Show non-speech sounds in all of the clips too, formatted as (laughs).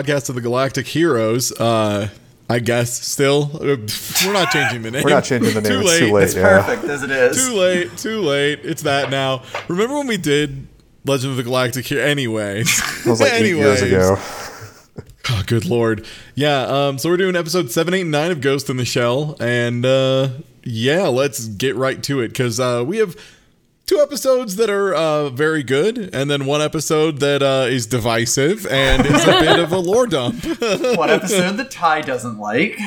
Podcast of the Galactic Heroes. Uh I guess still uh, we're not changing the name. We're not changing the (laughs) name. too it's late. too late. It's yeah. perfect as it is. Too late. Too late. It's that now. Remember when we did Legend of the Galactic here? Anyway, It was like eight years ago. (laughs) Oh, good lord. Yeah. Um. So we're doing episode seven, eight, and nine of Ghost in the Shell, and uh, yeah, let's get right to it because uh, we have two episodes that are uh, very good, and then one episode that uh, is divisive and is a bit of a lore dump. (laughs) One episode that Ty doesn't like.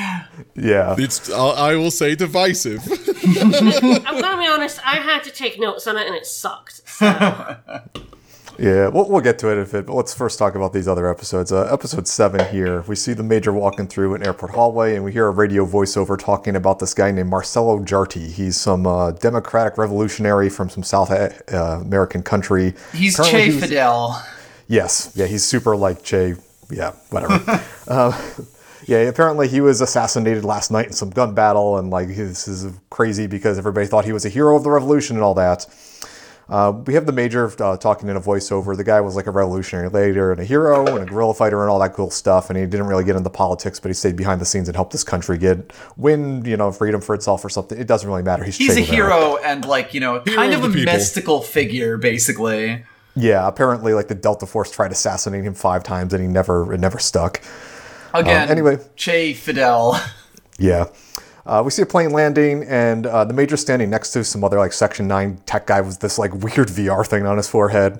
Yeah. It's I'll, I will say divisive. I'm gonna be honest. I had to take notes on it, and it sucked. (laughs) Yeah, we'll, we'll get to it if it. But let's first talk about these other episodes. Uh, episode seven here, we see the major walking through an airport hallway, and we hear a radio voiceover talking about this guy named Marcelo Jarti. He's some uh, democratic revolutionary from some South uh, American country. He's Apparently Che he was- Fidel. Yes, yeah, he's super like Che. Yeah, whatever. (laughs) uh, yeah, apparently he was assassinated last night in some gun battle, and like this is crazy because everybody thought he was a hero of the revolution and all that. Uh, we have the major uh, talking in a voiceover. The guy was like a revolutionary leader and a hero and a guerrilla fighter and all that cool stuff. And he didn't really get into politics, but he stayed behind the scenes and helped this country get win, you know, freedom for itself or something. It doesn't really matter. He's, He's a hero and like you know, kind of of, a people. mystical figure, basically. Yeah, apparently like the Delta Force tried to assassinate him five times and he never it never stuck. Again, anyway. Che Fidel. (laughs) Yeah. Uh, we see a plane landing, and uh, the major standing next to some other like Section Nine tech guy with this like weird VR thing on his forehead.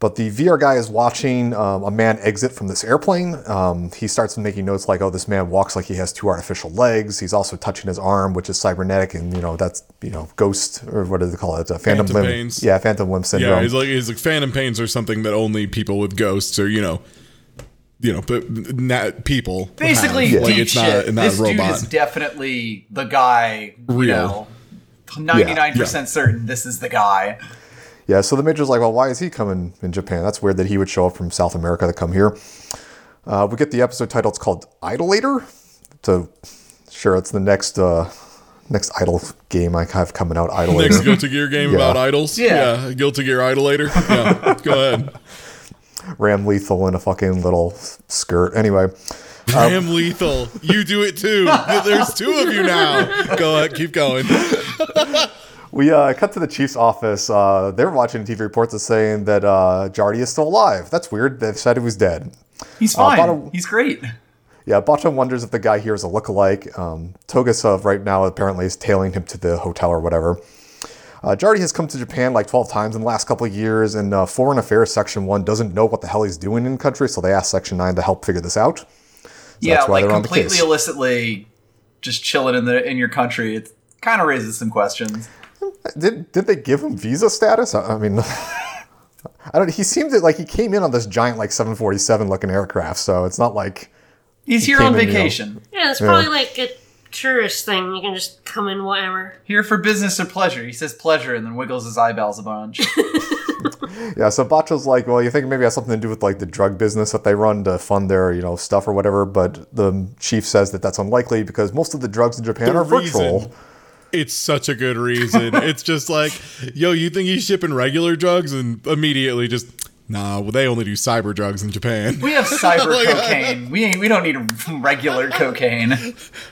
But the VR guy is watching um, a man exit from this airplane. Um, he starts making notes like, "Oh, this man walks like he has two artificial legs." He's also touching his arm, which is cybernetic, and you know that's you know ghost or what do they call it? Uh, phantom, Phantom limb. pains. Yeah, phantom limb syndrome. yeah, he's like he's like phantom pains or something that only people with ghosts or you know, you know, but not people. Basically, have. deep like it's not not this a robot. dude is definitely the guy. Real. ninety nine percent certain this is the guy. Yeah, so the major's like, well, why is he coming in Japan? That's weird that he would show up from South America to come here. Uh, we get the episode title. It's called Idolator. So, sure, it's the next uh, next idol game I have coming out. Next Idolator. Guilty Gear game Yeah. about idols. Yeah. Guilty Gear Idolator. Yeah, go ahead. Ramlethal in a fucking little skirt. Anyway, Ram Lethal. You do it too. (laughs) There's two of you now. Go ahead, keep going. (laughs) we uh, cut to the chief's office. Uh, they're watching TV reports that's saying that uh, Jarti is still alive. That's weird. They've said he was dead. He's Uh, fine. bottom- He's great. Yeah, Batou wonders if the guy here is a lookalike. Um, Togasov right now apparently is tailing him to the hotel or whatever. Uh, Jarti has come to Japan like 12 times in the last couple of years, and uh, Foreign Affairs Section 1 doesn't know what the hell he's doing in country, so they asked Section 9 to help figure this out. yeah, that's why like they're on the completely case. illicitly, just chilling in the in your country. It kind of raises some questions. Did did they give him visa status? I, I mean, (laughs) I don't. He seemed to, like he came in on this giant like 747 looking aircraft, so it's not like He's here came on in, you know. vacation. Yeah, it's probably like a tourist thing. You can just come in whatever. Here for business or pleasure. He says pleasure and then wiggles his eyeballs a bunch. (laughs) Yeah, so Batou's like, well, you think maybe it has something to do with like the drug business that they run to fund their, you know, stuff or whatever. But the chief says that that's unlikely because most of the drugs in Japan The are virtual. reason. It's such a good reason. (laughs) it's just like, yo, you think he's shipping regular drugs, and immediately just, nah. Well, they only do cyber drugs in Japan. we have (laughs) cyber uh, cocaine. We ain't. We don't need regular cocaine.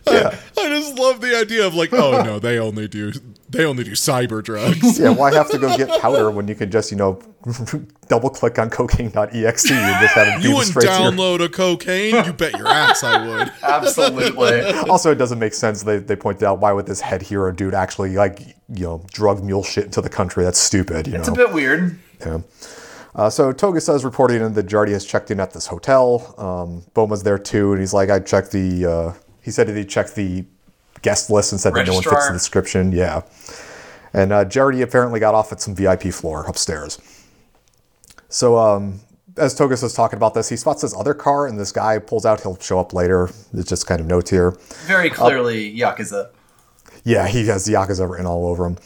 Yeah, I just love the idea of like, oh no, they only do they only do cyber drugs. yeah. Why have to go get powder when you can just, you know, (laughs) double click on cocaine.exe and just have it You feed wouldn't straight to your- download a cocaine? You bet your ass I would. (laughs) Absolutely. Also, it doesn't make sense. They, they pointed out why would this head hero dude actually like you know drug mule shit into the country? That's stupid. You It's know. a bit weird. Yeah. Uh, so Togusa's reporting in that Jarti has checked in at this hotel. Um, Borma's there too, and he's like, I checked the. Uh, he said that he checked the guest list and said that no one fits the description. Yeah. And uh, Jarti apparently got off at some VIP floor upstairs. So um, as Togusa is talking about this, he spots this other car, and this guy pulls out. He'll show up later. It's just kind of notes here. Very clearly, Yakuza. Yeah, he has the Yakuza written all over him.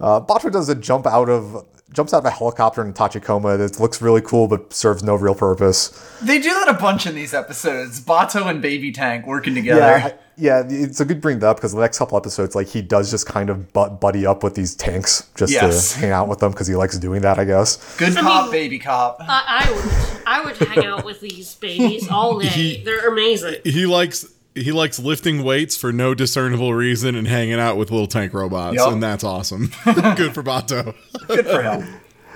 Uh, Batou does a jump out of jumps out of a helicopter in a Tachikoma that looks really cool but serves no real purpose. They do that a bunch in these episodes. Batou and Baby Tank working together. Yeah, I- yeah, it's a good bring that up because the next couple episodes, like he does just kind of butt buddy up with these tanks just Yes. to hang out with them because he likes doing that, I guess. Good cop, baby cop. I, I would, I would hang out with these babies all (laughs) day. He- They're amazing. He likes he likes lifting weights for no discernible reason and hanging out with little tank robots, Yup. and that's awesome. (laughs) Good for Batou. Good for him.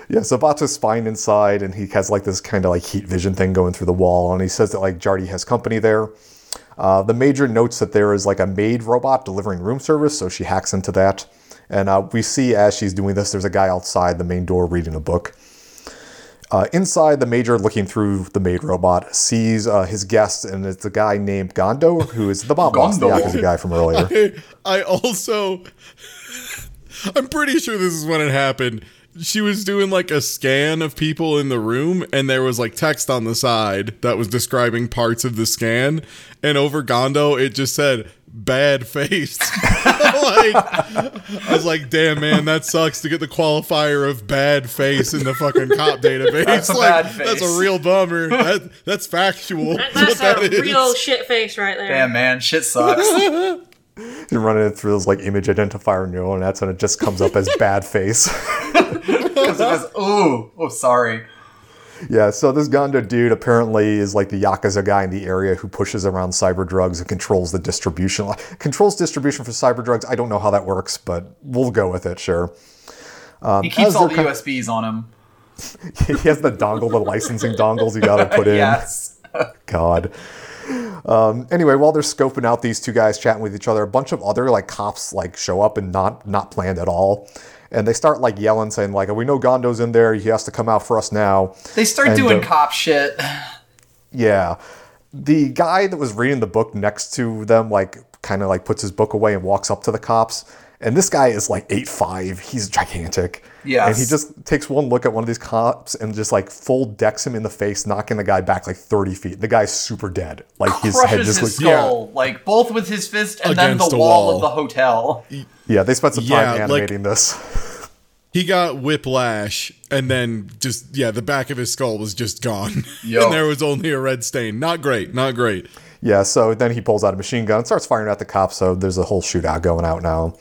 Yeah, so Batou's spine inside, and he has like this kind of like heat vision thing going through the wall, and he says that like Jarti has company there. Uh, the major notes that there is like a maid robot delivering room service, so she hacks into that. And uh, we see as she's doing this, there's a guy outside the main door reading a book. Uh, inside, the major looking through the maid robot sees uh, his guest, and it's a guy named Gondo, who is the mob boss, the. Yakuza guy from earlier. (laughs) I also (laughs) I'm pretty sure this is when it happened. She was doing like a scan of people in the room and there was like text on the side that was describing parts of the scan and over Gondo it just said bad face. (laughs) like I was like, damn man, that sucks to get the qualifier of bad face in the fucking cop (laughs) database. That's a like, bad That's a real bummer. (laughs) That, that's factual. That- That's That's a that is. real shit face right there. Damn, man. Shit sucks. You're running it through this like image identifier neural nets, and it just comes up as bad face. Because it was, ooh, oh, sorry. Yeah, so this Gondo dude apparently is like the Yakuza guy in the area who pushes around cyber drugs and controls the distribution. Controls distribution for cyber drugs. I don't know how that works, but we'll go with it, sure. He keeps all the USBs on him. (laughs) he has the dongle, the licensing dongles you gotta put (laughs) in. Yes. God. Um, anyway, while they're scoping out these two guys chatting with each other, a bunch of other like cops like show up and not not planned at all. And they start like yelling, saying like, "We know Gondo's in there. He has to come out for us now." They start And, doing uh, cop shit. Yeah. The guy that was reading the book next to them, like, kind of like puts his book away and walks up to the cops. And this guy is like eight five. He's gigantic. Yes. And he just takes one look at one of these cops and just like full decks him in the face, knocking the guy back like 30 feet. The guy's super dead. Like his head just his looks. skull, like both with his fist and then Against the wall, wall. of the hotel. Yeah, they spent some Yeah, time like- animating this. He got whiplash, and then just yeah, the back of his skull was just gone, Yo. (laughs) and there was only a red stain. Not great, not great. Yeah, so then he pulls out a machine gun and starts firing at the cops. So there's a whole shootout going out now.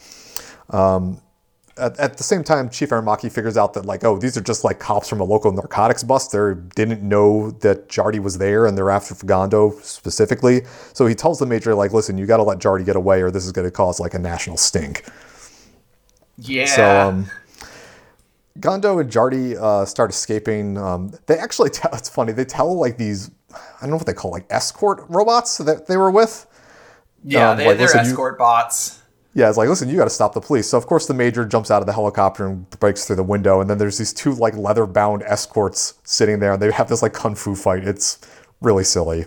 Um, at, at the same time, Chief Aramaki figures out that like, oh, these are just like cops from a local narcotics bust. They didn't know that Jarti was there, and they're after Fagando specifically. So he tells the major like, listen, you got to let Jarti get away, or this is going to cause like a national stink. Yeah. So um, Gondo and Jarti uh, start escaping. Um, they actually tell. It's funny. They tell like these. I don't know what they call like escort robots that they were with. yeah, um, they, like, they're listen, you- escort bots. Yeah, it's like, listen, you got to stop the police. So of course the major jumps out of the helicopter and breaks through the window, and then there's these two like leather-bound escorts sitting there, and they have this like kung fu fight. It's really silly,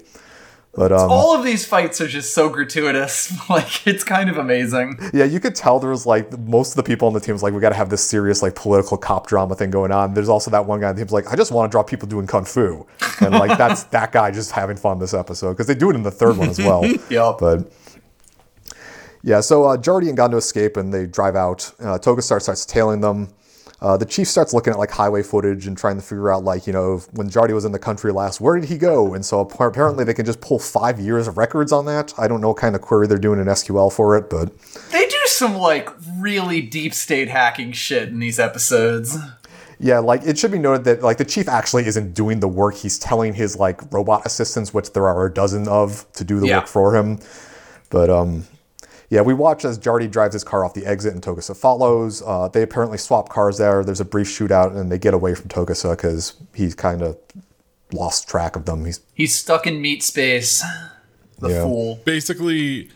but um, All of these fights are just so gratuitous. (laughs) like, it's kind of amazing. yeah, you could tell there was like most of the people on the team was like, we got to have this serious like political cop drama thing going on. There's also that one guy on the team's like, I just want to draw people doing kung fu, and like that's (laughs) that guy just having fun this episode because they do it in the third one as well. (laughs) Yup. But yeah, so uh, Jarti and Gondo escape and they drive out. Uh, Togastar starts tailing them. Uh, the chief starts looking at like highway footage and trying to figure out like you know when Jarti was in the country last, where did he go? And so apparently they can just pull five years of records on that. I don't know what kind of query they're doing in SQL for it, but They do some, like, really deep state hacking shit in these episodes. yeah, like it should be noted that like the chief actually isn't doing the work. He's telling his like robot assistants, which there are a dozen of, to do the Yeah. work for him. But um, yeah, we watch as Jarti drives his car off the exit and Togusa follows. Uh, they apparently swap cars there. There's a brief shootout and they get away from Togusa because he's kind of lost track of them. He's He's stuck in meat space. The Yeah. fool. Basically,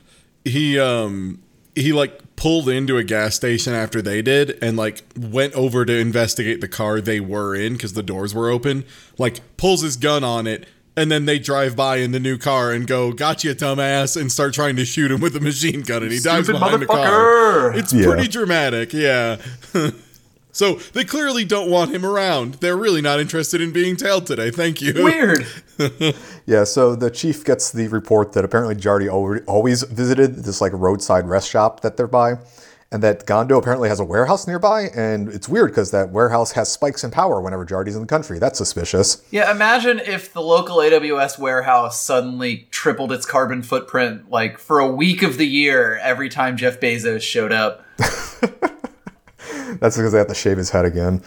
he um he like pulled into a gas station after they did, and like went over to investigate the car they were in because the doors were open. Like pulls his gun on it. And then they drive by in the new car and go, "Gotcha, dumbass!" and start trying to shoot him with a machine gun, and he dives Stupid behind the car. It's Yeah. pretty dramatic, yeah. (laughs) so they clearly don't want him around. They're really not interested in being tailed today. Thank you. Weird. (laughs) Yeah, so the chief gets the report that apparently Jarti always visited this like roadside rest shop that they're by, and that Gondo apparently has a warehouse nearby. And it's weird because that warehouse has spikes in power whenever Jarti's in the country. That's suspicious. Yeah, imagine if the local AWS warehouse suddenly tripled its carbon footprint, like for a week of the year, every time Jeff Bezos showed up. (laughs) That's because they have to shave his head again.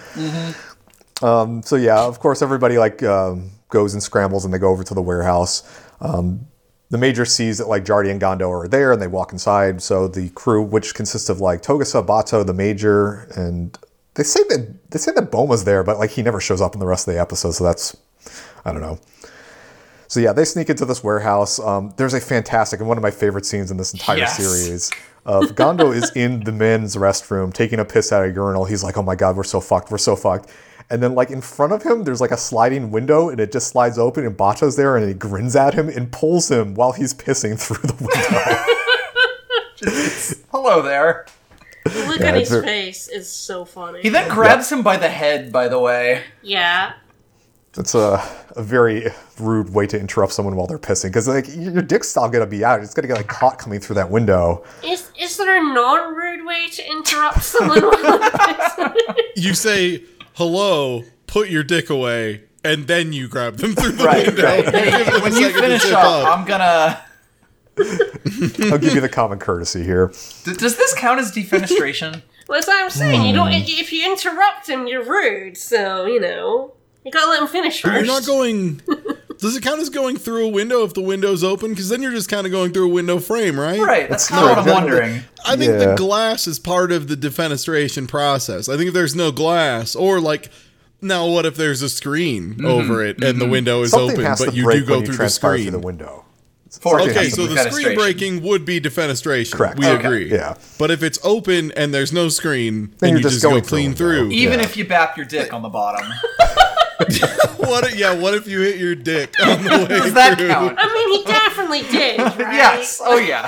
Um, so yeah, of course, everybody like um, goes and scrambles, and they go over to the warehouse. Um, the major sees that like Jarti and Gondo are there, and they walk inside. So the crew, which consists of like Togusa, Batou, the major, and they say that they say that Borma's there, but like he never shows up in the rest of the episode. So that's I don't know. So yeah, they sneak into this warehouse. Um, there's a fantastic and one of my favorite scenes in this entire Yes. series. Of Gondo is in the men's restroom taking a piss out of a urinal. He's like, "Oh my god, we're so fucked. We're so fucked." And then like in front of him, there's like a sliding window, and it just slides open, and Batou's there, and he grins at him and pulls him while he's pissing through the window. (laughs) (laughs) Hello there. Look Yeah, at his ver- face. is so funny. He then grabs him by the head, by the way. yeah. It's a, a very rude way to interrupt someone while they're pissing because like your dick's still gonna be out. It's gonna get like caught coming through that window. Is is there a non rude way to interrupt someone while they're (laughs) pissing? You say hello, put your dick away, and then you grab them through the Right, window. right. Hey, when you finish zip up, I'm gonna. I'll give you the common courtesy here. D- does this count as defenestration? (laughs) Well, that's what I'm saying. You Hmm. don't. If you interrupt him, you're rude. So you know you gotta let him finish first. You're not going. (laughs) Does it count as going through a window if the window's open? Because then you're just kind of going through a window frame, right? Right, that's That's kind of what I'm wondering. I think Yeah. the glass is part of the defenestration process. I think if there's no glass, or like, now what if there's a screen mm-hmm, over it and the mm-hmm. window is Something open, but you do go you through the screen? through the window. For Something Okay, so the screen breaking would be defenestration. Correct. We Okay. agree. Yeah. But if it's open and there's no screen, Then then you're just just, go going through clean through. Even Yeah. if you bap your dick on the bottom. (laughs) (laughs) What? If, yeah. What if you hit your dick on the (laughs) way Does that through? count? I mean, he definitely did. (laughs) Right? Yes. Oh, yeah.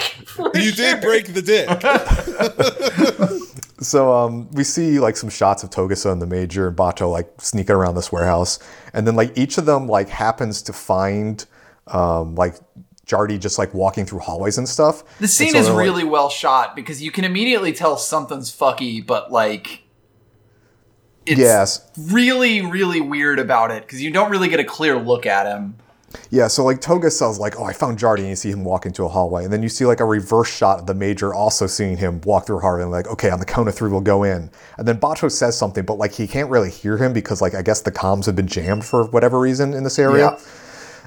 You sure. did break the dick. So um, we see like some shots of Togusa and the Major and Batou like sneaking around this warehouse, and then like each of them like happens to find um, like Jarti just like walking through hallways and stuff. The scene so is they're, like- really well shot because you can immediately tell something's fucky, but like. It's Yes. really, really weird about it because you don't really get a clear look at him. Yeah, so like Togusa's like, "Oh, I found Jarti," and you see him walk into a hallway, and then you see like a reverse shot of the Major also seeing him walk through Harvey, and like, okay, on the count of three, we'll go in. And then Batou says something, but like he can't really hear him because like I guess the comms have been jammed for whatever reason in this area. Yeah.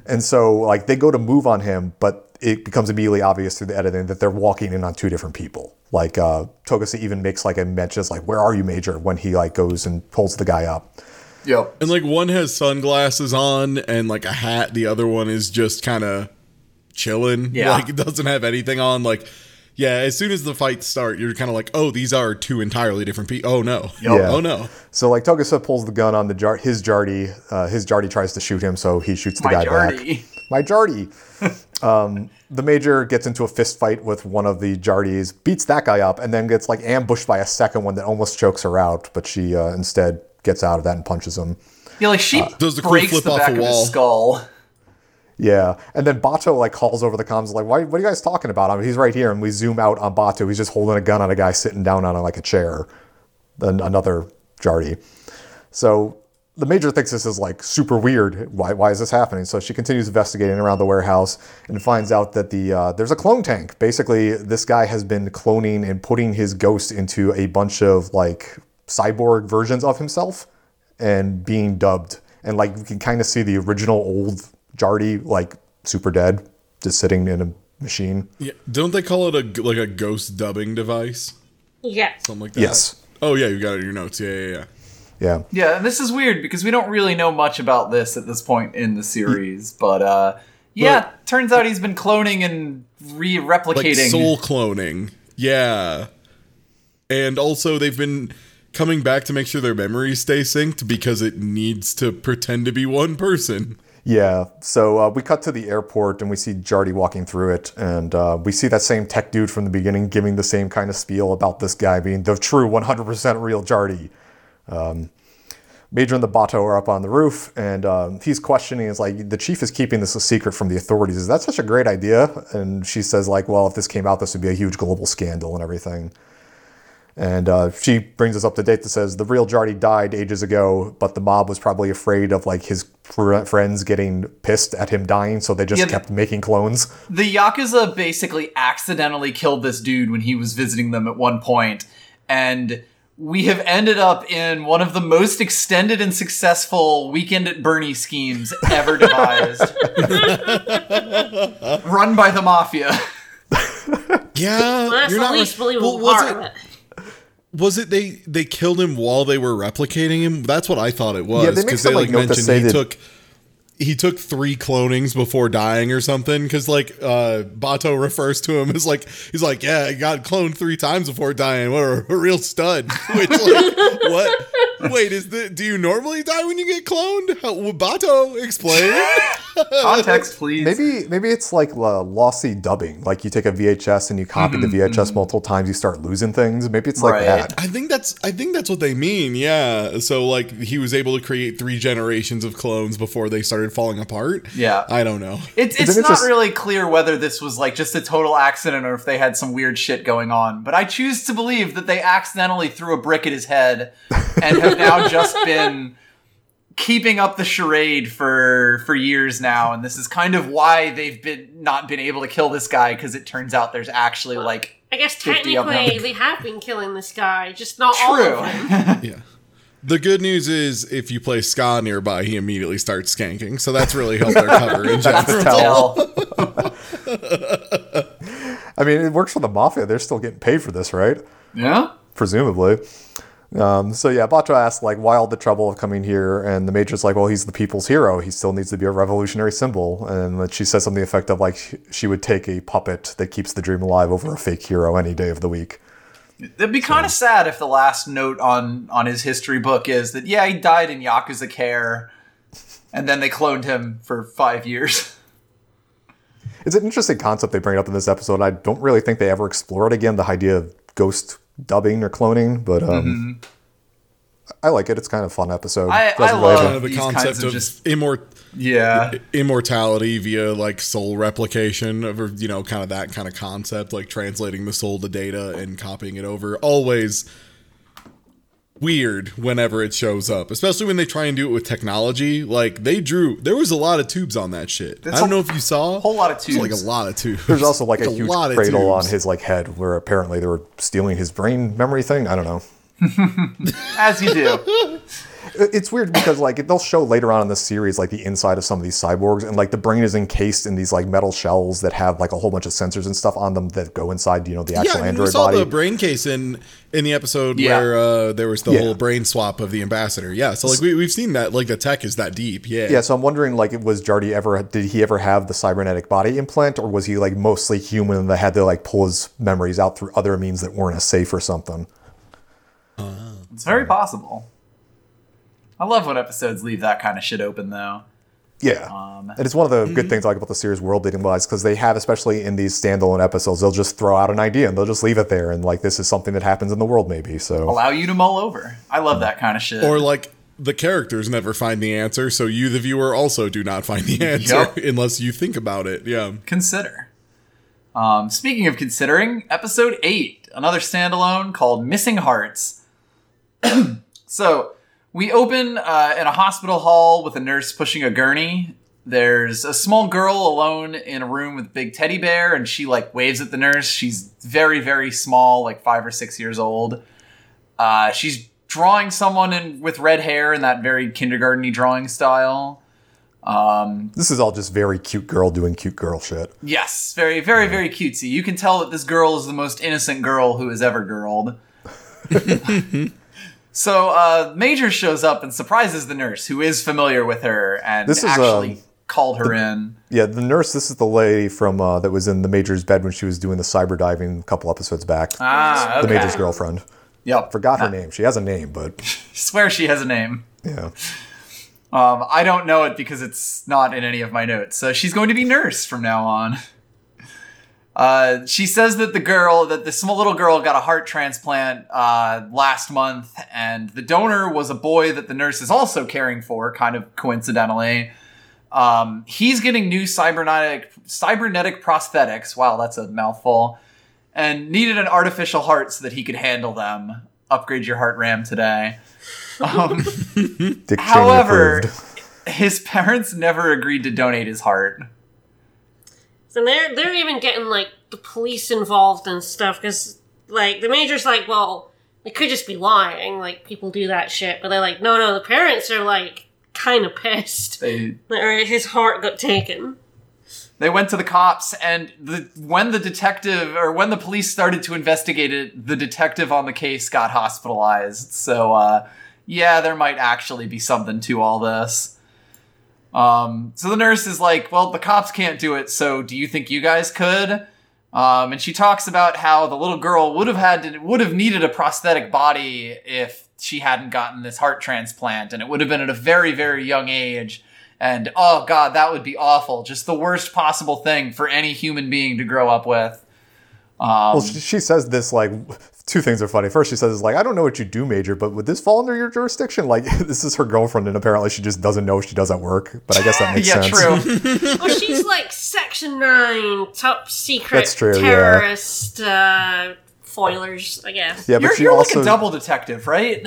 And so like they go to move on him, but it becomes immediately obvious through the editing that they're walking in on two different people. Like uh Togusa even makes like a mention like, Where are you, Major? when he like goes and pulls the guy up. Yep. And like one has sunglasses on and like a hat. The other one is just kind of chilling. Yeah. Like it doesn't have anything on. Like, yeah, as soon as the fights start, you're kind of like, oh, these are two entirely different people. Oh no. Yeah. Oh no. So like Togusa pulls the gun on the jar his Jarti, uh, his Jarti tries to shoot him, so he shoots the guy back. Majority. My Jarti. um, the major gets into a fist fight with one of the Jardis, beats that guy up, and then gets like ambushed by a second one that almost chokes her out, but she uh, instead gets out of that and punches him. Yeah, like she Does the crew breaks flip the off back a of his skull. Yeah, and then Batou like calls over the comms like, "Why? What are you guys talking about?" I mean, he's right here, and we zoom out on Batou. He's just holding a gun on a guy sitting down on like a chair. Then another Jarti. So the major thinks this is like super weird. Why, why is this happening? So she continues investigating around the warehouse and finds out that the uh, there's a clone tank. Basically, this guy has been cloning and putting his ghost into a bunch of like cyborg versions of himself and being dubbed. And like you can kind of see the original old Jarti like super dead, just sitting in a machine. Yeah. Don't they call it a like a ghost dubbing device? Yes. Something like that. Yes. Oh yeah, you got it in your notes. Yeah, yeah, yeah. Yeah. Yeah, and this is weird because we don't really know much about this at this point in the series, but uh yeah, turns out he's been cloning and re-replicating. soul cloning. Yeah. And also they've been coming back to make sure their memories stay synced because it needs to pretend to be one person. Yeah. So uh, we cut to the airport and we see Jarti walking through it, and uh, we see that same tech dude from the beginning giving the same kind of spiel about this guy being the true 100% real Jarti. Um, Major and the Batou are up on the roof, and um, he's questioning. Is like the chief is keeping this a secret from the authorities. Is that such a great idea? And she says like, well, if this came out, this would be a huge global scandal and everything. And uh, she brings us up to date that says the real Jarti died ages ago, but the mob was probably afraid of like his fr- friends getting pissed at him dying, so they just Yeah, kept making clones. The Yakuza basically accidentally killed this dude when he was visiting them at one point, and we have ended up in one of the most extended and successful weekend at Bernie schemes ever devised. (laughs) Run by the mafia. Yeah, That's you're the not least right. believable Well, was part it- of it. Was it they they killed him while they were replicating him? That's what I thought it was Yeah, they make because some, they like, like mentioned say he that- took he took three clonings before dying or something. Because like uh Batou refers to him as like he's like yeah I got cloned three times before dying. What a, a real stud. (laughs) Which like what? Wait, is the do you normally die when you get cloned? How, well, Batou explain. (laughs) Context, (laughs) please. Maybe maybe it's like uh, lossy dubbing. Like you take a VHS and you copy the VHS multiple times, you start losing things. Maybe it's like Right. that. I think that's I think that's what they mean. Yeah. So like he was able to create three generations of clones before they started falling apart. Yeah. I don't know. It's, It's it's an not interest- really clear whether this was like just a total accident or if they had some weird shit going on. But I choose to believe that they accidentally threw a brick at his head and have now just (laughs) been keeping up the charade for for years now. And this is kind of why they've been not been able to kill this guy because it turns out there's actually like I guess 50 of them. technically they have been killing this guy, just not all of them. (laughs) Yeah. The good news is if you play ska nearby, he immediately starts skanking. So that's really helped their cover in (laughs) That's the general. tell. Hell. (laughs) I mean, it works for the mafia. They're still getting paid for this, right? yeah. Presumably. Um, so yeah, Batou asks like, why all the trouble of coming here? And the major's like, well, he's the people's hero. He still needs to be a revolutionary symbol. And she says something to the effect of like, she would take a puppet that keeps the dream alive over a fake hero any day of the week. It'd be kind of sad if the last note on on his history book is that yeah he died in Yakuza care, and then they cloned him for five years. It's an interesting concept they bring up in this episode. I don't really think they ever explore it again, the idea of ghost dubbing or cloning, but um, I like it. It's kind of a fun episode. I- I love- Kind of the concept of of, just- immort- Yeah, immortality via like soul replication or you know kind of that kind of concept like translating the soul to data and copying it over always weird whenever it shows up especially when they try and do it with technology like they drew there was a lot of tubes on that shit i don't a know if you saw a whole lot of tubes, like a lot of tubes There's also like (laughs) a, Like huge lot of cradle on his like head where apparently they were stealing his brain memory thing. I don't know. as you do. (laughs) It- It's weird because like they'll show later on in the series like the inside of some of these cyborgs and like the brain is encased in these like metal shells that have like a whole bunch of sensors and stuff on them that go inside you know the yeah, actual I mean, we saw body. the brain case in in the episode Yeah. where uh, there was the Yeah. whole brain swap of the ambassador. Yeah, so like we, we've seen that. Like the tech is that deep. Yeah, yeah, so I'm wondering like was Jarti ever did he ever have the cybernetic body implant or was he like mostly human and they had to like pull his memories out through other means that weren't as safe or something? It's very possible. I love when episodes leave that kind of shit open, though. Yeah. Um, and it's one of the good things I like about the series world building wise because they have, especially in these standalone episodes, they'll just throw out an idea and they'll just leave it there and like this is something that happens in the world maybe. So allow you to mull over. I love that kind of shit. or like the characters never find the answer, so you, the viewer, also do not find the answer Yup. (laughs) unless you think about it. Yeah. consider. Um, speaking of considering, episode eight, another standalone called "Missing Hearts." (clears throat) so we open uh, in a hospital hall with a nurse pushing a gurney. There's a small girl alone in a room with a big teddy bear, and she like waves at the nurse. She's very, very small, like five or six years old. Uh, she's drawing someone in with red hair in that very kindergarteny drawing style. Um, this is all just very cute girl doing cute girl shit. Yes, very, very, very cutesy. You can tell that this girl is the most innocent girl who has ever girled. (laughs) (laughs) so, uh, Major shows up and surprises the nurse, who is familiar with her and This is, actually um, called her in. Yeah, the nurse. This is the lady from uh, that was in the major's bed when she was doing the cyber diving a couple episodes back. Ah, The major's girlfriend. Yep. Forgot her name. She has a name, but (laughs) Swear she has a name. yeah. Um, I don't know it because it's not in any of my notes. So she's going to be nurse from now on. (laughs) Uh, she says that the girl, that the small little girl, got a heart transplant uh, last month, and the donor was a boy that the nurse is also caring for, kind of coincidentally. Um, he's getting new cybernetic cybernetic prosthetics. Wow, that's a mouthful. and needed an artificial heart so that he could handle them. Upgrade your heart RAM today. Um, (laughs) Dick however, his parents never agreed to donate his heart. And they're they're even getting like the police involved and stuff because like the major's like, well, they could just be lying, like people do that shit. But they're like, no, no, the parents are like kind of pissed They that his heart got taken. they went to the cops and the when the detective or when the police started to investigate it the detective on the case got hospitalized so uh yeah there might actually be something to all this um so the nurse is like well the cops can't do it so do you think you guys could um and she talks about how the little girl would have had to, would have needed a prosthetic body if she hadn't gotten this heart transplant and it would have been at a very very young age and oh god, that would be awful. Just the worst possible thing for any human being to grow up with. Um, Well, she, she says this like two things are funny. First, she says like, "I don't know what you do, Major, but would this fall under your jurisdiction?" Like, (laughs) this is her girlfriend, and apparently she just doesn't know she does at work. But I guess that (laughs) makes yeah, sense. true. (laughs) Well, she's like Section Nine, top secret That's true, yeah. terrorist uh, foilers, I guess. Yeah, but you're she you're also like a double detective, right?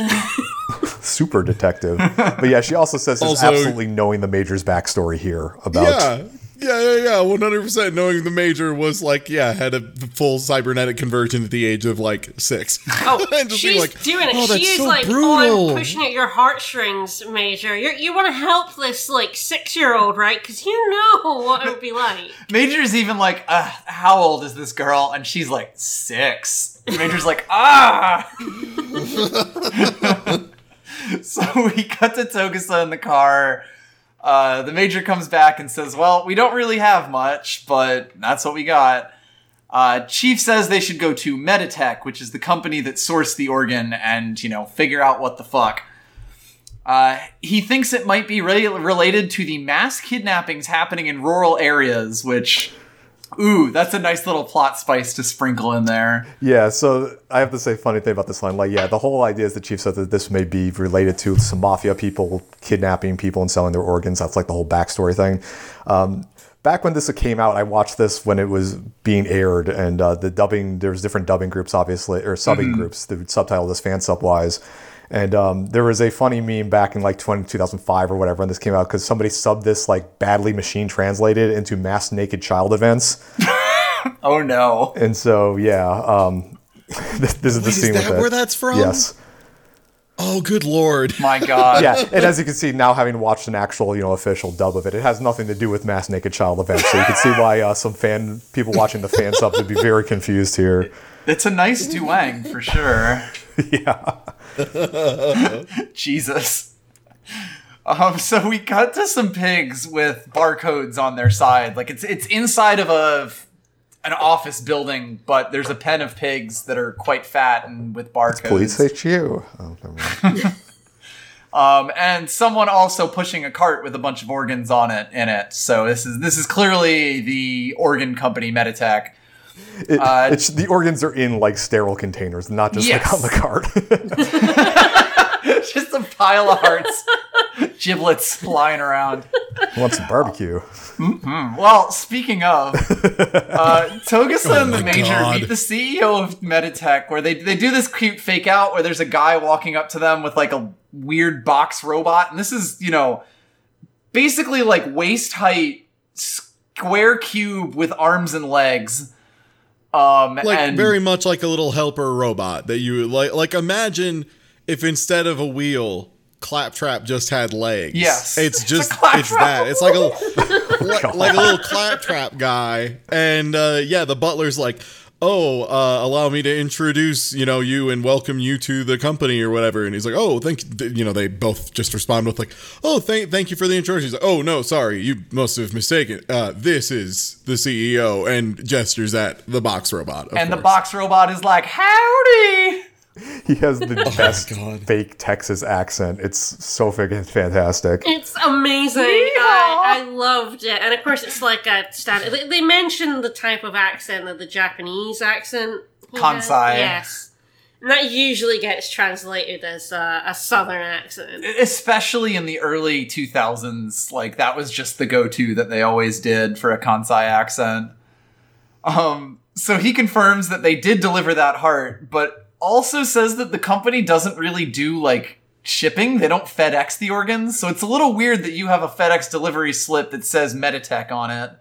super detective. but yeah, she also says there's Also- absolutely knowing the Major's backstory here about Yeah. Yeah, yeah, yeah. One hundred percent. Knowing the major was like, yeah, had a full cybernetic conversion at the age of like six. Oh, (laughs) And just she's like, doing it. "Oh, she is so like, brutal." oh, I'm pushing at your heartstrings, Major. You're, you want to help this like six year old, right? Because you know what it would be like. (laughs) Major's even like, uh, how old is this girl? And she's like, six. Major's like, ah. (laughs) so we cut to Togusa in the car. Uh, the major comes back and says, well, we don't really have much, but that's what we got. Uh, Chief says they should go to Meditech, which is the company that sourced the organ, and, you know, figure out what the fuck. Uh, he thinks it might be re- related to the mass kidnappings happening in rural areas, which, ooh, that's a nice little plot spice to sprinkle in there. Yeah, so I have to say funny thing about this line. Like, yeah, the whole idea is the chief said that this may be related to some mafia people kidnapping people and selling their organs. That's like the whole backstory thing. Um, back when this came out, I watched this when it was being aired, and uh, the dubbing, there's different dubbing groups, obviously, or subbing groups. The subtitle this fan sub wise. And um, there was a funny meme back in like 20, 2005 or whatever when this came out because somebody subbed this like badly machine translated into mass naked child events. (laughs) Oh no. And so, yeah, um, (laughs) this, this is the Wait, is scene with that it. where that's from? Yes. Oh, good lord. My god. Yeah, and as you can see now, having watched an actual, you know, official dub of it, it has nothing to do with mass naked child events. So you can see why uh, some fan people watching the fan subs would be very confused here. It's a nice duang for sure. (laughs) Yeah, (laughs) Jesus. Um, so we cut to some pigs with barcodes on their side. Like it's it's inside of a an office building, but there's a pen of pigs that are quite fat and with barcodes. police HQ. Oh. (laughs) Um, and someone also pushing a cart with a bunch of organs on it in it. So this is this is clearly the organ company Meditech. (laughs) It, Uh, it's, the organs are in like sterile containers, not just like on the cart. (laughs) Just a pile of hearts, (laughs) giblets flying around. Want some barbecue? Well, speaking of, uh, Togusa and the Oh Major God. meet the CEO of Meditech, where they they do this cute fake out where there's a guy walking up to them with like a weird box robot, and this is you know basically like waist height square cube with arms and legs. Um, Like and very much like a little helper robot that you like. Like imagine if instead of a wheel, Claptrap just had legs. Yes. it's It's just Claptrap. it's that. It's like a (laughs) like, like a little Claptrap guy, and uh, yeah, the butler's like. Oh, uh, allow me to introduce, you know, you and welcome you to the company or whatever. And he's like, oh, thank you know, they both just respond with like, oh, thank, thank you for the introduction. He's like, oh no, sorry, you must have mistaken. Uh, this is the CEO, and gestures at the box robot. and the box robot is like, "Howdy." He has the (laughs) best Oh God. fake Texas accent. It's so freaking fantastic. It's amazing. I, I loved it, and of course, it's like a standard. They, they mentioned the type of accent of the Japanese accent. he has. Kansai. Yes, and that usually gets translated as uh, a southern accent. especially in the early 2000s like that was just the go-to that they always did for a kansai accent um so he confirms that they did deliver that heart, but also says that the company doesn't really do like shipping. They don't FedEx the organs, so it's a little weird that you have a FedEx delivery slip that says Meditech on it.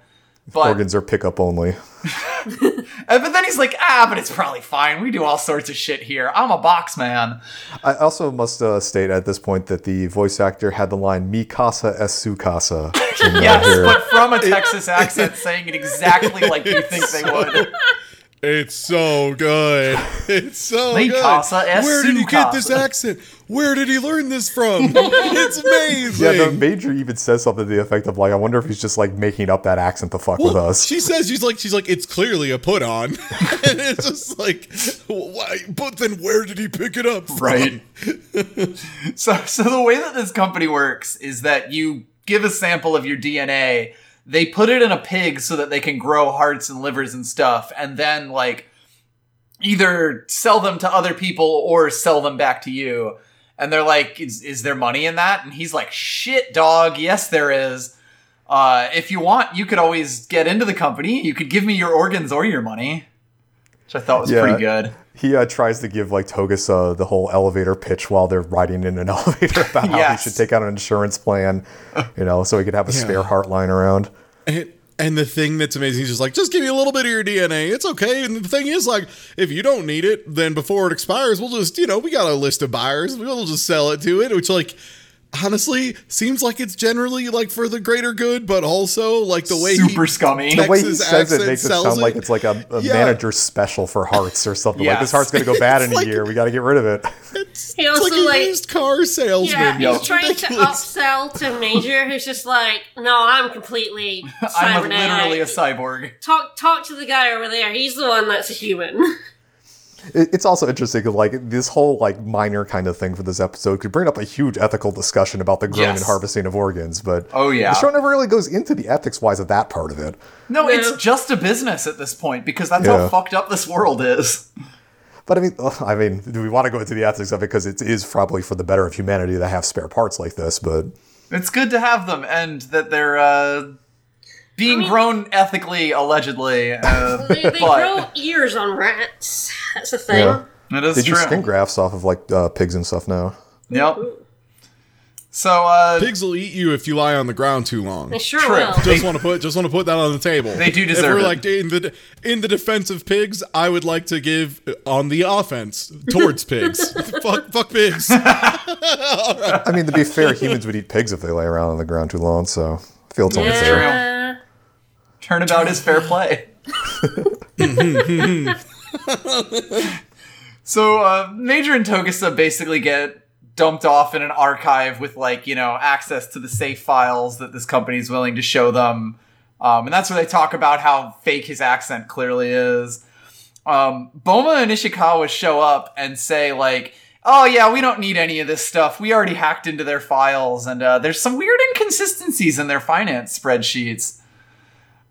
But Organs are pickup only. (laughs) But then he's like, ah, but it's probably fine. We do all sorts of shit here. I'm a box man. I also must uh, state at this point that the voice actor had the line "Mi casa es su casa." (laughs) uh, Yes, but from a (laughs) Texas accent, saying it exactly like you think they would. It's so good. (laughs) It's so Mi good. Where did su he get this accent? Where did he learn this from? (laughs) It's amazing. Yeah, the major even says something to the effect of like, "I wonder if he's just like making up that accent to fuck with Well, us." She says she's like she's like it's clearly a put on, (laughs) and it's just like why? But then where did he pick it up? From? Right. so, so the way that this company works is that you give a sample of your DNA, they put it in a pig so that they can grow hearts and livers and stuff, and then like either sell them to other people or sell them back to you. And they're like, is, is there money in that? And he's like, shit, dog. Yes, there is. Uh, if you want, you could always get into the company. You could give me your organs or your money, which I thought was Yeah. pretty good. He uh, tries to give like Togusa uh, the whole elevator pitch while they're riding in an (laughs) elevator about how he should take out an insurance plan, you know, so he could have a spare heart lying around. And, and the thing that's amazing is just like, just give me a little bit of your DNA. It's okay. And the thing is, like, if you don't need it, then before it expires, we'll just, you know, we got a list of buyers. We'll just sell it to it, which, like, honestly seems like it's generally like for the greater good, but also like the way Super he, scummy. The way he says it makes it sells sound like it's like a, a Yeah. manager's special for hearts or something. Like this heart's gonna go (laughs) bad in It's like- a year. We got to get rid of it. It's, He it's also, like a like- used car salesman. Yeah, Yo. he's trying to upsell to Major, who's just like, "No, I'm completely (laughs) I'm a, literally a cyborg. Talk, talk to the guy over there. He's the one that's a human." (laughs) It- It's also interesting because like this whole like minor kind of thing for this episode could bring up a huge ethical discussion about the growing Yes. and harvesting of organs, but Oh, yeah. the show never really goes into the ethics wise of that part of it. No, Yeah. it's just a business at this point because that's Yeah. how fucked up this world is. But I mean, I mean, do we want to go into the ethics of it because it is probably for the better of humanity to have spare parts like this? But It's good to have them and that they're uh, being I mean- grown ethically, allegedly. Uh, (laughs) they they but grow ears on rats. That's the thing. Yeah. it is they do true. skin grafts off of like uh, pigs and stuff now. Yep. So, uh, Pigs will eat you if you lie on the ground too long. They sure True. will. Just want to put just want to put that on the table. They do If deserve we're it. like in the in the defense of pigs, I would like to give uh, on the offense towards (laughs) pigs. (laughs) fuck fuck pigs. I mean, to be fair, humans would eat pigs if they lay around on the ground too long. So I feel it's only fair. Turnabout is fair play. (laughs) so uh, Major and Togusa basically get dumped off in an archive with like you know access to the safe files that this company is willing to show them, um, and that's where they talk about how fake his accent clearly is. Um, Borma and Ishikawa show up and say like. Oh yeah, we don't need any of this stuff. We already hacked into their files, and uh, there's some weird inconsistencies in their finance spreadsheets.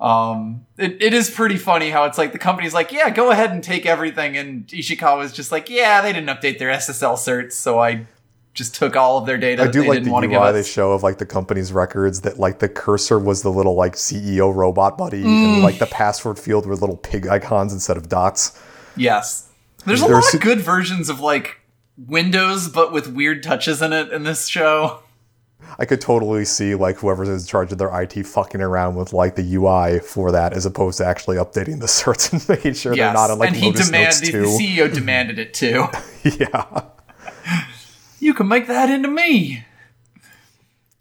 Um, it, it is pretty funny how it's like the company's like, yeah, go ahead and take everything, and Ishikawa's just like, yeah, they didn't update their SSL certs, so I just took all of their data. I do they like didn't the want to give UI they show of like the company's records that like the cursor was the little like CEO robot buddy and Mm. like the password field were little pig icons instead of dots. Yes, there's a There's lot of good versions of like Windows, but with weird touches in it in this show. I could totally see like whoever's in charge of their IT fucking around with like the UI for that as opposed to actually updating the (laughs) certs and making sure they're not on like and he Lotus Notes demanded the. CEO demanded it too. (laughs) yeah. you can make that into me.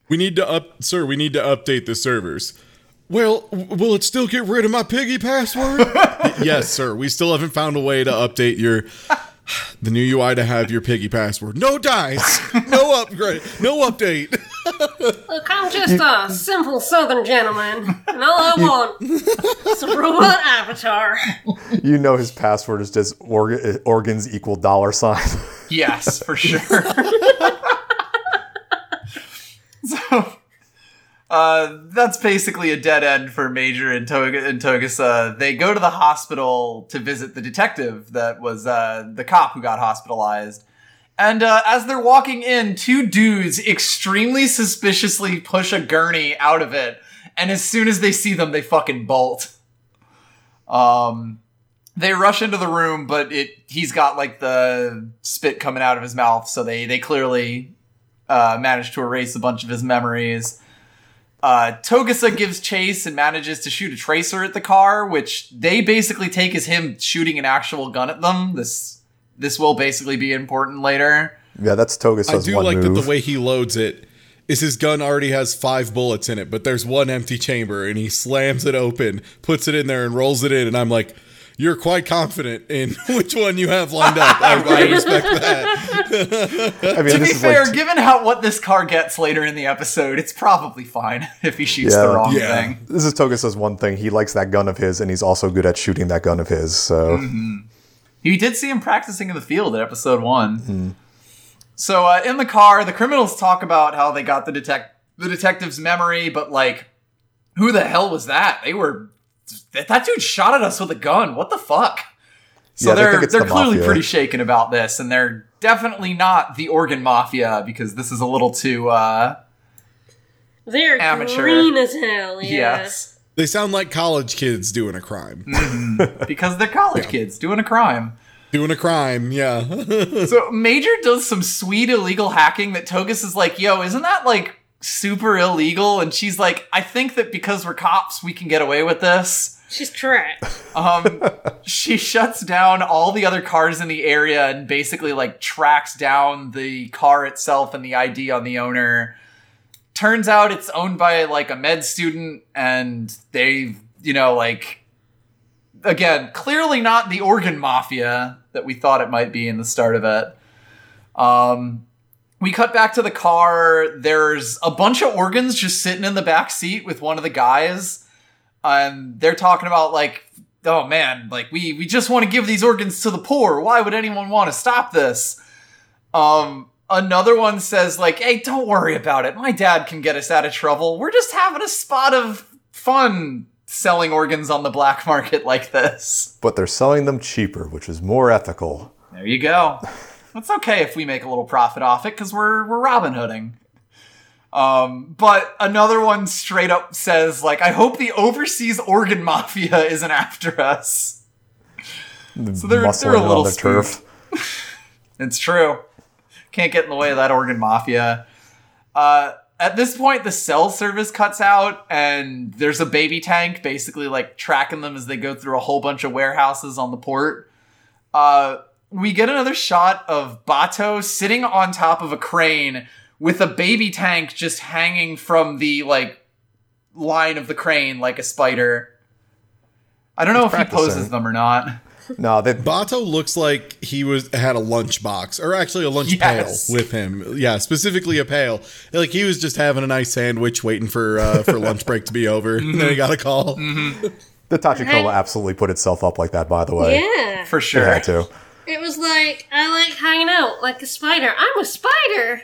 We need to up, sir. We need to update the servers. Well, w- will it still get rid of my piggy password? (laughs) Yes, sir. We still haven't found a way to update your the new UI to have your piggy password. No dice, no upgrade, no update. Look, I'm just a simple southern gentleman, and all I want is a robot avatar. You know his password is just org- organs equal dollar sign. Yes, for sure. (laughs) so, uh, that's basically a dead end for Major and, Toga- and Togusa. They go to the hospital to visit the detective that was uh, the cop who got hospitalized. And uh, as they're walking in, two dudes extremely suspiciously push a gurney out of it. And as soon as they see them, they fucking bolt. Um, they rush into the room, but it he's got like the spit coming out of his mouth, so they they clearly uh, managed to erase a bunch of his memories. Uh, Togusa gives chase and manages to shoot a tracer at the car, which they basically take as him shooting an actual gun at them. This this will basically be important later. Yeah, that's Togusa's. I do one like move. that the way he loads it is his gun already has five bullets in it, but there's one empty chamber, and he slams it open, puts it in there, and rolls it in. And I'm like, you're quite confident in (laughs) which one you have lined up. I, (laughs) I respect that. (laughs) I mean, To this be is fair, like, given how what this car gets later in the episode, it's probably fine if he shoots Yeah. the wrong Yeah. thing. this is Togusa's one thing. He likes that gun of his, and he's also good at shooting that gun of his. So mm-hmm. You did see him practicing in the field in episode one. So uh, in the car, the criminals talk about how they got the detect the detective's memory, but like, who the hell was that? They were that, that dude shot at us with a gun. What the fuck? So Yeah, they they're think it's they're the clearly mafia. pretty shaken about this, and they're definitely not the organ mafia because this is a little too uh They're Amateur. green as hell. Yeah. yes They sound like college kids doing a crime. (laughs) because they're college kids doing a crime. doing a crime, yeah. (laughs) So Major does some sweet illegal hacking that Togusa is like, yo, isn't that like super illegal? And she's like, I think that because we're cops, we can get away with this. She's trapped. Um, she shuts down all the other cars in the area and basically like tracks down the car itself and the ID on the owner. Turns out it's owned by like a med student, and they've, you know, like, again, clearly not the organ mafia that we thought it might be in the start of it. Um, we cut back to the car. There's a bunch of organs just sitting in the back seat with one of the guys. And they're talking about like, oh man, like we we just want to give these organs to the poor. Why would anyone want to stop this? Um, another one says like, hey, don't worry about it. My dad can get us out of trouble. We're just having a spot of fun selling organs on the black market like this. but they're selling them cheaper, which is more ethical. There you go. It's okay if we make a little profit off it because we're we're Robin Hooding. Um, but another one straight up says like, I hope the overseas organ mafia isn't after us. So they're, they're a little on turf. (laughs) It's true. Can't get in the way of that organ mafia. Uh, at this point, the cell service cuts out, and there's a baby tank basically like tracking them as they go through a whole bunch of warehouses on the port. Uh, we get another shot of Batou sitting on top of a crane with a baby tank just hanging from the like line of the crane like a spider. I don't know if he poses them or not. No, that Batou looks like he was had a lunch box or actually a lunch Yes. pail with him. Yeah, specifically a pail. Like he was just having a nice sandwich, waiting for uh, for lunch (laughs) break to be over. And (laughs) then he got a call. Mm-hmm. the Tachikoma absolutely put itself up like that. By the way, Yeah. For It sure. had to. It was like, I like hanging out like a spider. I'm a spider.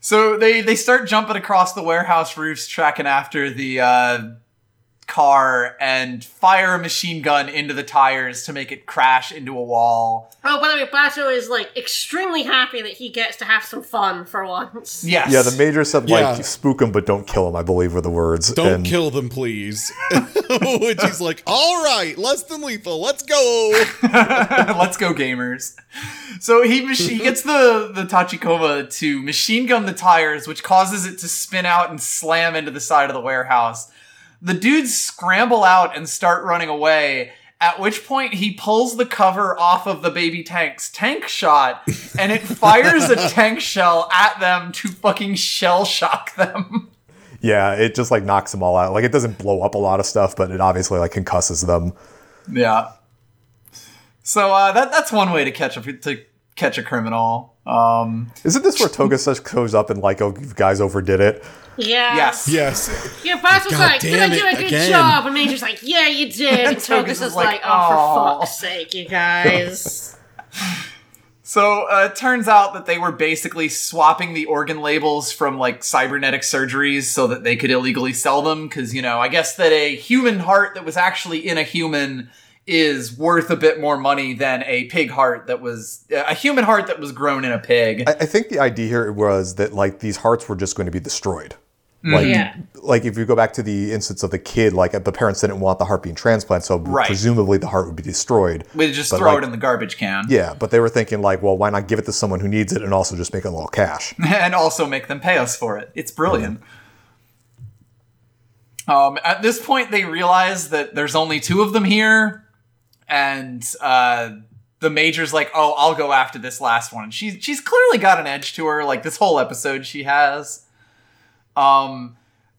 So they they start jumping across the warehouse roofs, tracking after the uh, car, and fire a machine gun into the tires to make it crash into a wall. Oh, by the way, Batou is like extremely happy that he gets to have some fun for once. Yes. Yeah, the major said like Yeah. spook him, but don't kill him. I believe were the words. Don't And kill them, please. (laughs) Which he's like, all right, less than lethal. Let's go. (laughs) Let's go, gamers. So he mach- he gets the the Tachikoma to machine gun the tires, which causes it to spin out and slam into the side of the warehouse. The dudes scramble out and start running away. At which point he pulls the cover off of the baby tank's tank shot, and it (laughs) fires a tank shell at them to fucking shell shock them. Yeah, it just like knocks them all out. Like it doesn't blow up a lot of stuff, but it obviously like concusses them. Yeah. So uh, that that's one way to catch a to catch a criminal. Um, Isn't this where (laughs) Togusa goes up and like, oh, you guys overdid it? Yeah. yes. yes. Your boss was God like, Did I damn do it, a good again." job? And Major's like, Yeah, you (laughs) did. And Togusa Togusa is is like, like, Oh, for fuck's sake, you guys. (laughs) So uh, it turns out that they were basically swapping the organ labels from like cybernetic surgeries so that they could illegally sell them. Because you know, I guess that a human heart that was actually in a human is worth a bit more money than a pig heart that was a human heart that was grown in a pig. I, I think the idea here was that like these hearts were just going to be destroyed. Like, Yeah. like if you go back to the instance of the kid, like the parents didn't want the heart being transplanted, so Right. presumably the heart would be destroyed. We just But, throw like- it in the garbage can. Yeah, but they were thinking like, well, why not give it to someone who needs it and also just make a little cash? (laughs) and also make them pay us for it. It's brilliant. Um, at this point, they realize that there's only two of them here, and uh, the major's like, "Oh, I'll go after this last one." She's she's clearly got an edge to her. Like this whole episode, she has. Um,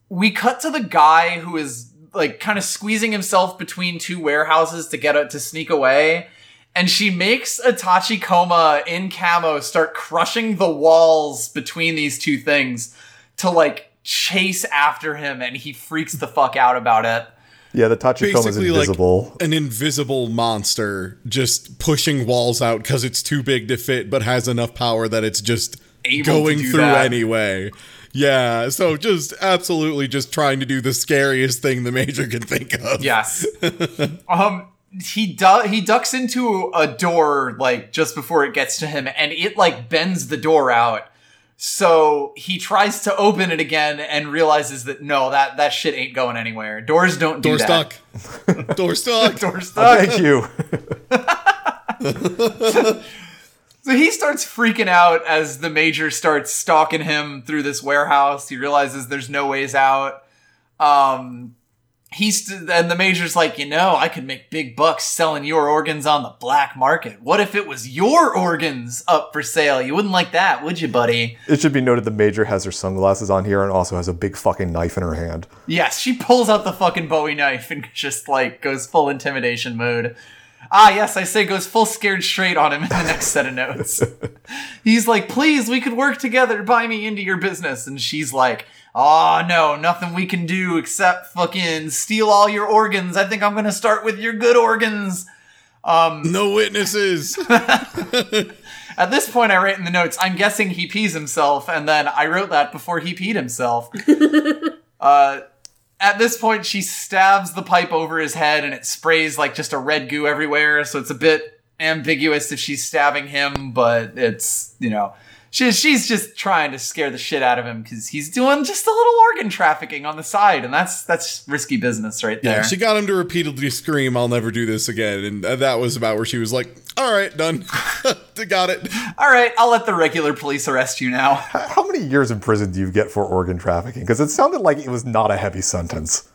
we cut to the guy who is like kind of squeezing himself between two warehouses to get to sneak away. And she makes a Tachikoma in camo start crushing the walls between these two things to like chase after him, and he freaks the fuck out about it. Yeah, the Tachikoma is invisible. like an invisible monster just pushing walls out because it's too big to fit, but has enough power that it's just Able going through that. anyway. Yeah, so just absolutely just trying to do the scariest thing the major can think of. Yes. (laughs) um he du- he ducks into a door like just before it gets to him and it like bends the door out. So he tries to open it again and realizes that no, that that shit ain't going anywhere. Doors don't do Door that. stuck. (laughs) Door stuck. Door stuck. Thank you. (laughs) So he starts freaking out as the major starts stalking him through this warehouse. He realizes there's no ways out. Um, he's and the major's like, you know, I could make big bucks selling your organs on the black market. What if it was your organs up for sale? You wouldn't like that, would you, buddy? It should be noted the major has her sunglasses on here and also has a big fucking knife in her hand. Yes, she pulls out the fucking Bowie knife and (laughs) just like goes full intimidation mode. Ah, yes, I say goes full scared straight on him in the next set of notes. (laughs) He's like, please, we could work together, buy me into your business. And she's like, oh no, nothing we can do except fucking steal all your organs. I think I'm gonna start with your good organs. Um, (laughs) No witnesses. (laughs) At this point, I write in the notes, I'm guessing he pees himself, and then I wrote that before he peed himself. uh, at this point, she stabs the pipe over his head, and it sprays like just a red goo everywhere, so it's a bit ambiguous if she's stabbing him, but it's, you know. She's, she's just trying to scare the shit out of him because he's doing just a little organ trafficking on the side, and that's that's risky business right there. Yeah, she got him to repeatedly scream, "I'll never do this again," and uh, that was about where she was like, "All right, done, (laughs) got it." All right, I'll let the regular police arrest you now. (laughs) How many years in prison do you get for organ trafficking? Because it sounded like it was not a heavy sentence.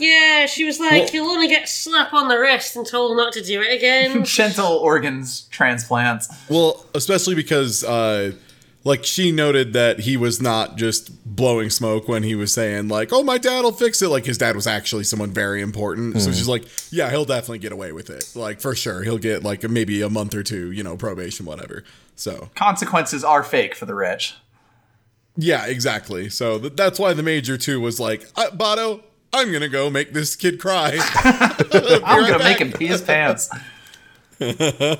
Yeah, she was like, you'll only get slap on the wrist and told not to do it again. (laughs) Gentle organs transplants. Well, especially because, uh, like, she noted that he was not just blowing smoke when he was saying, like, oh, my dad will fix it. Like, his dad was actually someone very important. So she's like, yeah, he'll definitely get away with it. Like, for sure. He'll get, like, maybe a month or two, you know, probation, whatever. So, consequences are fake for the rich. yeah, exactly. So th- that's why the major, too, was like, uh, Batou, I'm going to go make this kid cry. (laughs) I'm right gonna back. make him pee his pants. (laughs)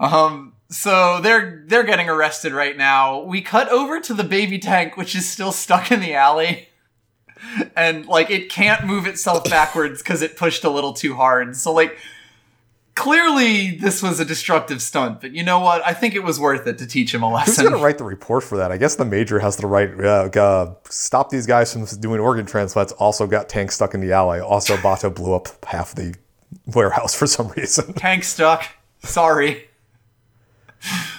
um. So they're they're getting arrested right now. We cut over to the baby tank, which is still stuck in the alley, (laughs) and like it can't move itself backwards because it pushed a little too hard. So like. Clearly, this was a destructive stunt, but you know what? I think it was worth it to teach him a lesson. Who's going to write the report for that? I guess the major has to write, uh, uh, stop these guys from doing organ transplants. Also got tank stuck in the alley. Also, Batou blew up half the warehouse (laughs) for some reason. tank stuck. Sorry. (laughs)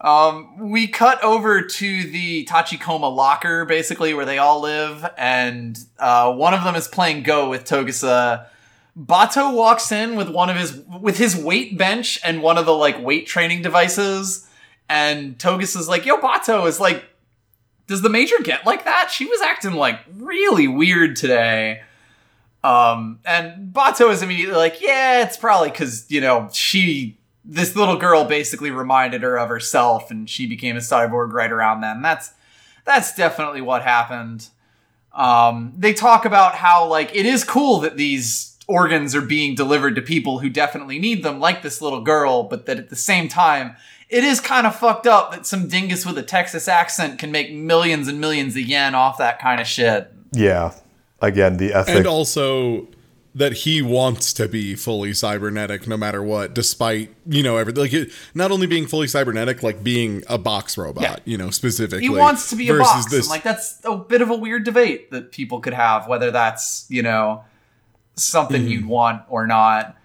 Um, we cut over to the Tachikoma locker, basically where they all live, and uh, one of them is playing Go with Togusa. Batou walks in with one of his with his weight bench and one of the like weight training devices, and Togusa's like, "Yo, Batou is like, does the major get like that? She was acting like really weird today." Um, and Batou is immediately like, yeah, it's probably because, you know, she, this little girl basically reminded her of herself and she became a cyborg right around then. That's, that's definitely what happened. Um, they talk about how, like, it is cool that these organs are being delivered to people who definitely need them, like this little girl, but that at the same time, it is kind of fucked up that some dingus with a Texas accent can make millions and millions of yen off that kind of shit. yeah. Again, the ethic. and also that he wants to be fully cybernetic no matter what, despite you know everything. Like it, not only being fully cybernetic, like being a box robot. Yeah. You know specifically. he wants to be a box. and, like that's a bit of a weird debate that people could have, whether that's you know something Mm-hmm. you'd want or not.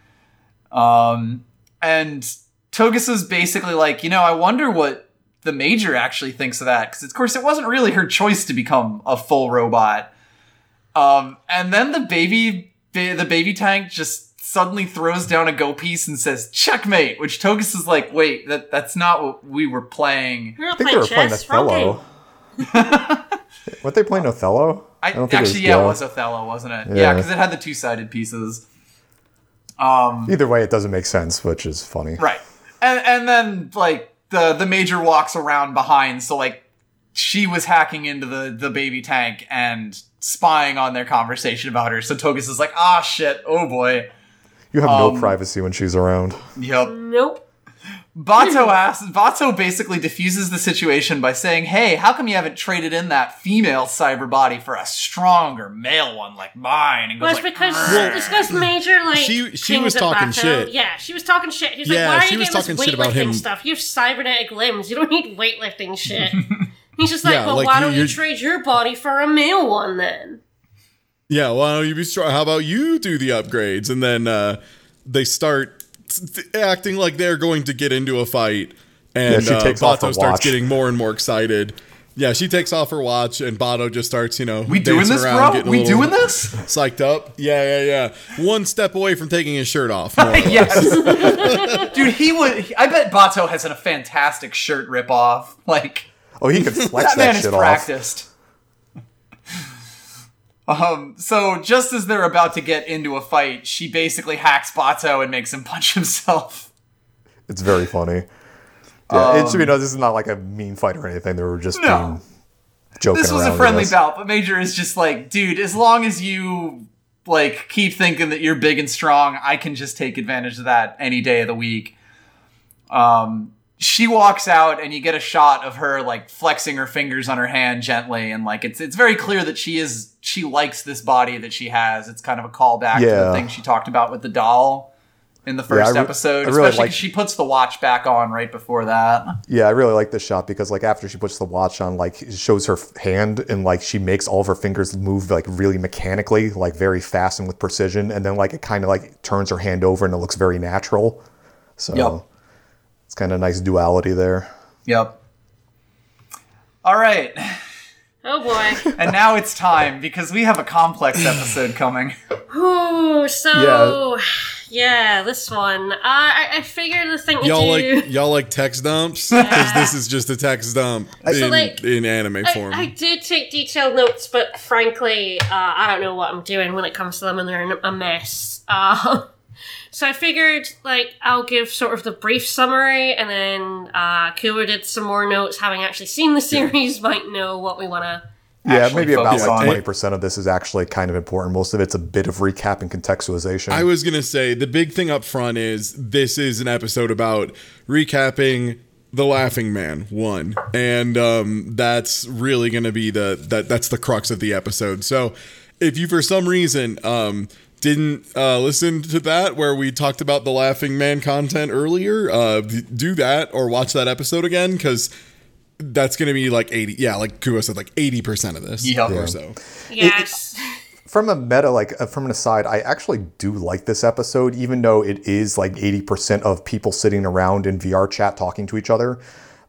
Um, and Togusa is basically like, you know, I wonder what the major actually thinks of that because of course it wasn't really her choice to become a full robot. Um, and then the baby, ba- the baby tank just suddenly throws down a go piece and says checkmate, which Togusa is like, wait, that that's not what we were playing. We're not I think they were playing chess, wrong game. Othello. (laughs) Weren't they playing Othello? I, don't think actually, yeah, Gil. it was Othello, wasn't it? Yeah, Yeah. because it had the two sided pieces. Um, Either way, it doesn't make sense, which is funny. right, and and then like the the major walks around behind, so like she was hacking into the the baby tank and spying on their conversation about her. So Togusa is like, ah, shit, oh boy, You have Um, no privacy when she's around. yep. Nope. Batou (laughs) asks, Batou basically diffuses the situation by saying, "Hey, how come you haven't traded in that female cyber body for a stronger male one like mine?" And goes Well, it's like, because "Grr." it's because Major like She- she was talking Batou. shit. Yeah, she was talking shit. He's Yeah, like, "Why are you was getting this talking about weightlifting him. stuff? You have cybernetic limbs. You don't need weightlifting shit." (laughs) He's just like, Yeah, "Well, like, why you- don't you trade your body for a male one then?" Yeah, why don't you be strong? How about you do the upgrades? And then uh, they start t- acting like they're going to get into a fight. And Yeah, she uh, takes off Batou starts watch. getting more and more excited. Yeah, she takes off her watch, and Batou just starts, you know, We doing dancing this, around, bro? getting a We little doing this? Psyched up. Yeah, yeah, yeah. One step away from taking his shirt off. more or (laughs) less. yes, dude. He would. I bet Batou has a fantastic shirt rip off. Like Oh, he could (laughs) flex that that, man is shit off. practiced. Um, so just as they're about to get into a fight, she basically hacks Batou and makes him (laughs) punch himself. It's very funny. Yeah, it should be no. This is not like a mean fight or anything. They were just Um, No. joking This was a friendly bout, but Major is just like, dude, as long as you like keep thinking that you're big and strong, I can just take advantage of that any day of the week. Um, she walks out, and you get a shot of her like flexing her fingers on her hand gently, and like it's it's very clear that she is she likes this body that she has. It's kind of a callback to the thing she talked about with the doll in the first I re- episode, really especially like- she puts the watch back on right before that. Yeah, I really like this shot because like after she puts the watch on, like it shows her hand and like she makes all of her fingers move like really mechanically, like very fast and with precision, and then like it kind of like turns her hand over and it looks very natural. So Yep. It's kind of nice duality there. Yep. All right. Oh boy. And now it's time because we have a complex episode coming. Ooh, so yeah. yeah this one. Uh, I I figured the thing to Y'all do. like y'all like text dumps because this is just a text dump in, like, in anime I, form. I did take detailed notes, but frankly, uh, I don't know what I'm doing when it comes to them, and they're in a mess. Uh, (laughs) so I figured, like, I'll give sort of the brief summary, and then uh, Killer did some more notes, having actually seen the series, (laughs) might know what we want to. Yeah, maybe about like twenty percent of this is actually kind of important. Most of it's a bit of recap and contextualization. I was gonna say the big thing up front is this is an episode about recapping the Laughing Man one, and um, that's really gonna be the that that's the crux of the episode. So if you for some reason um, didn't uh, listen to that where we talked about the Laughing Man content earlier, uh, do that or watch that episode again because. That's gonna be like eighty, yeah, like Kuo said, like eighty percent of this, Yep. or so. Yes. from a meta like uh, from an aside i actually do like this episode even though it is like 80% of people sitting around in vr chat talking to each other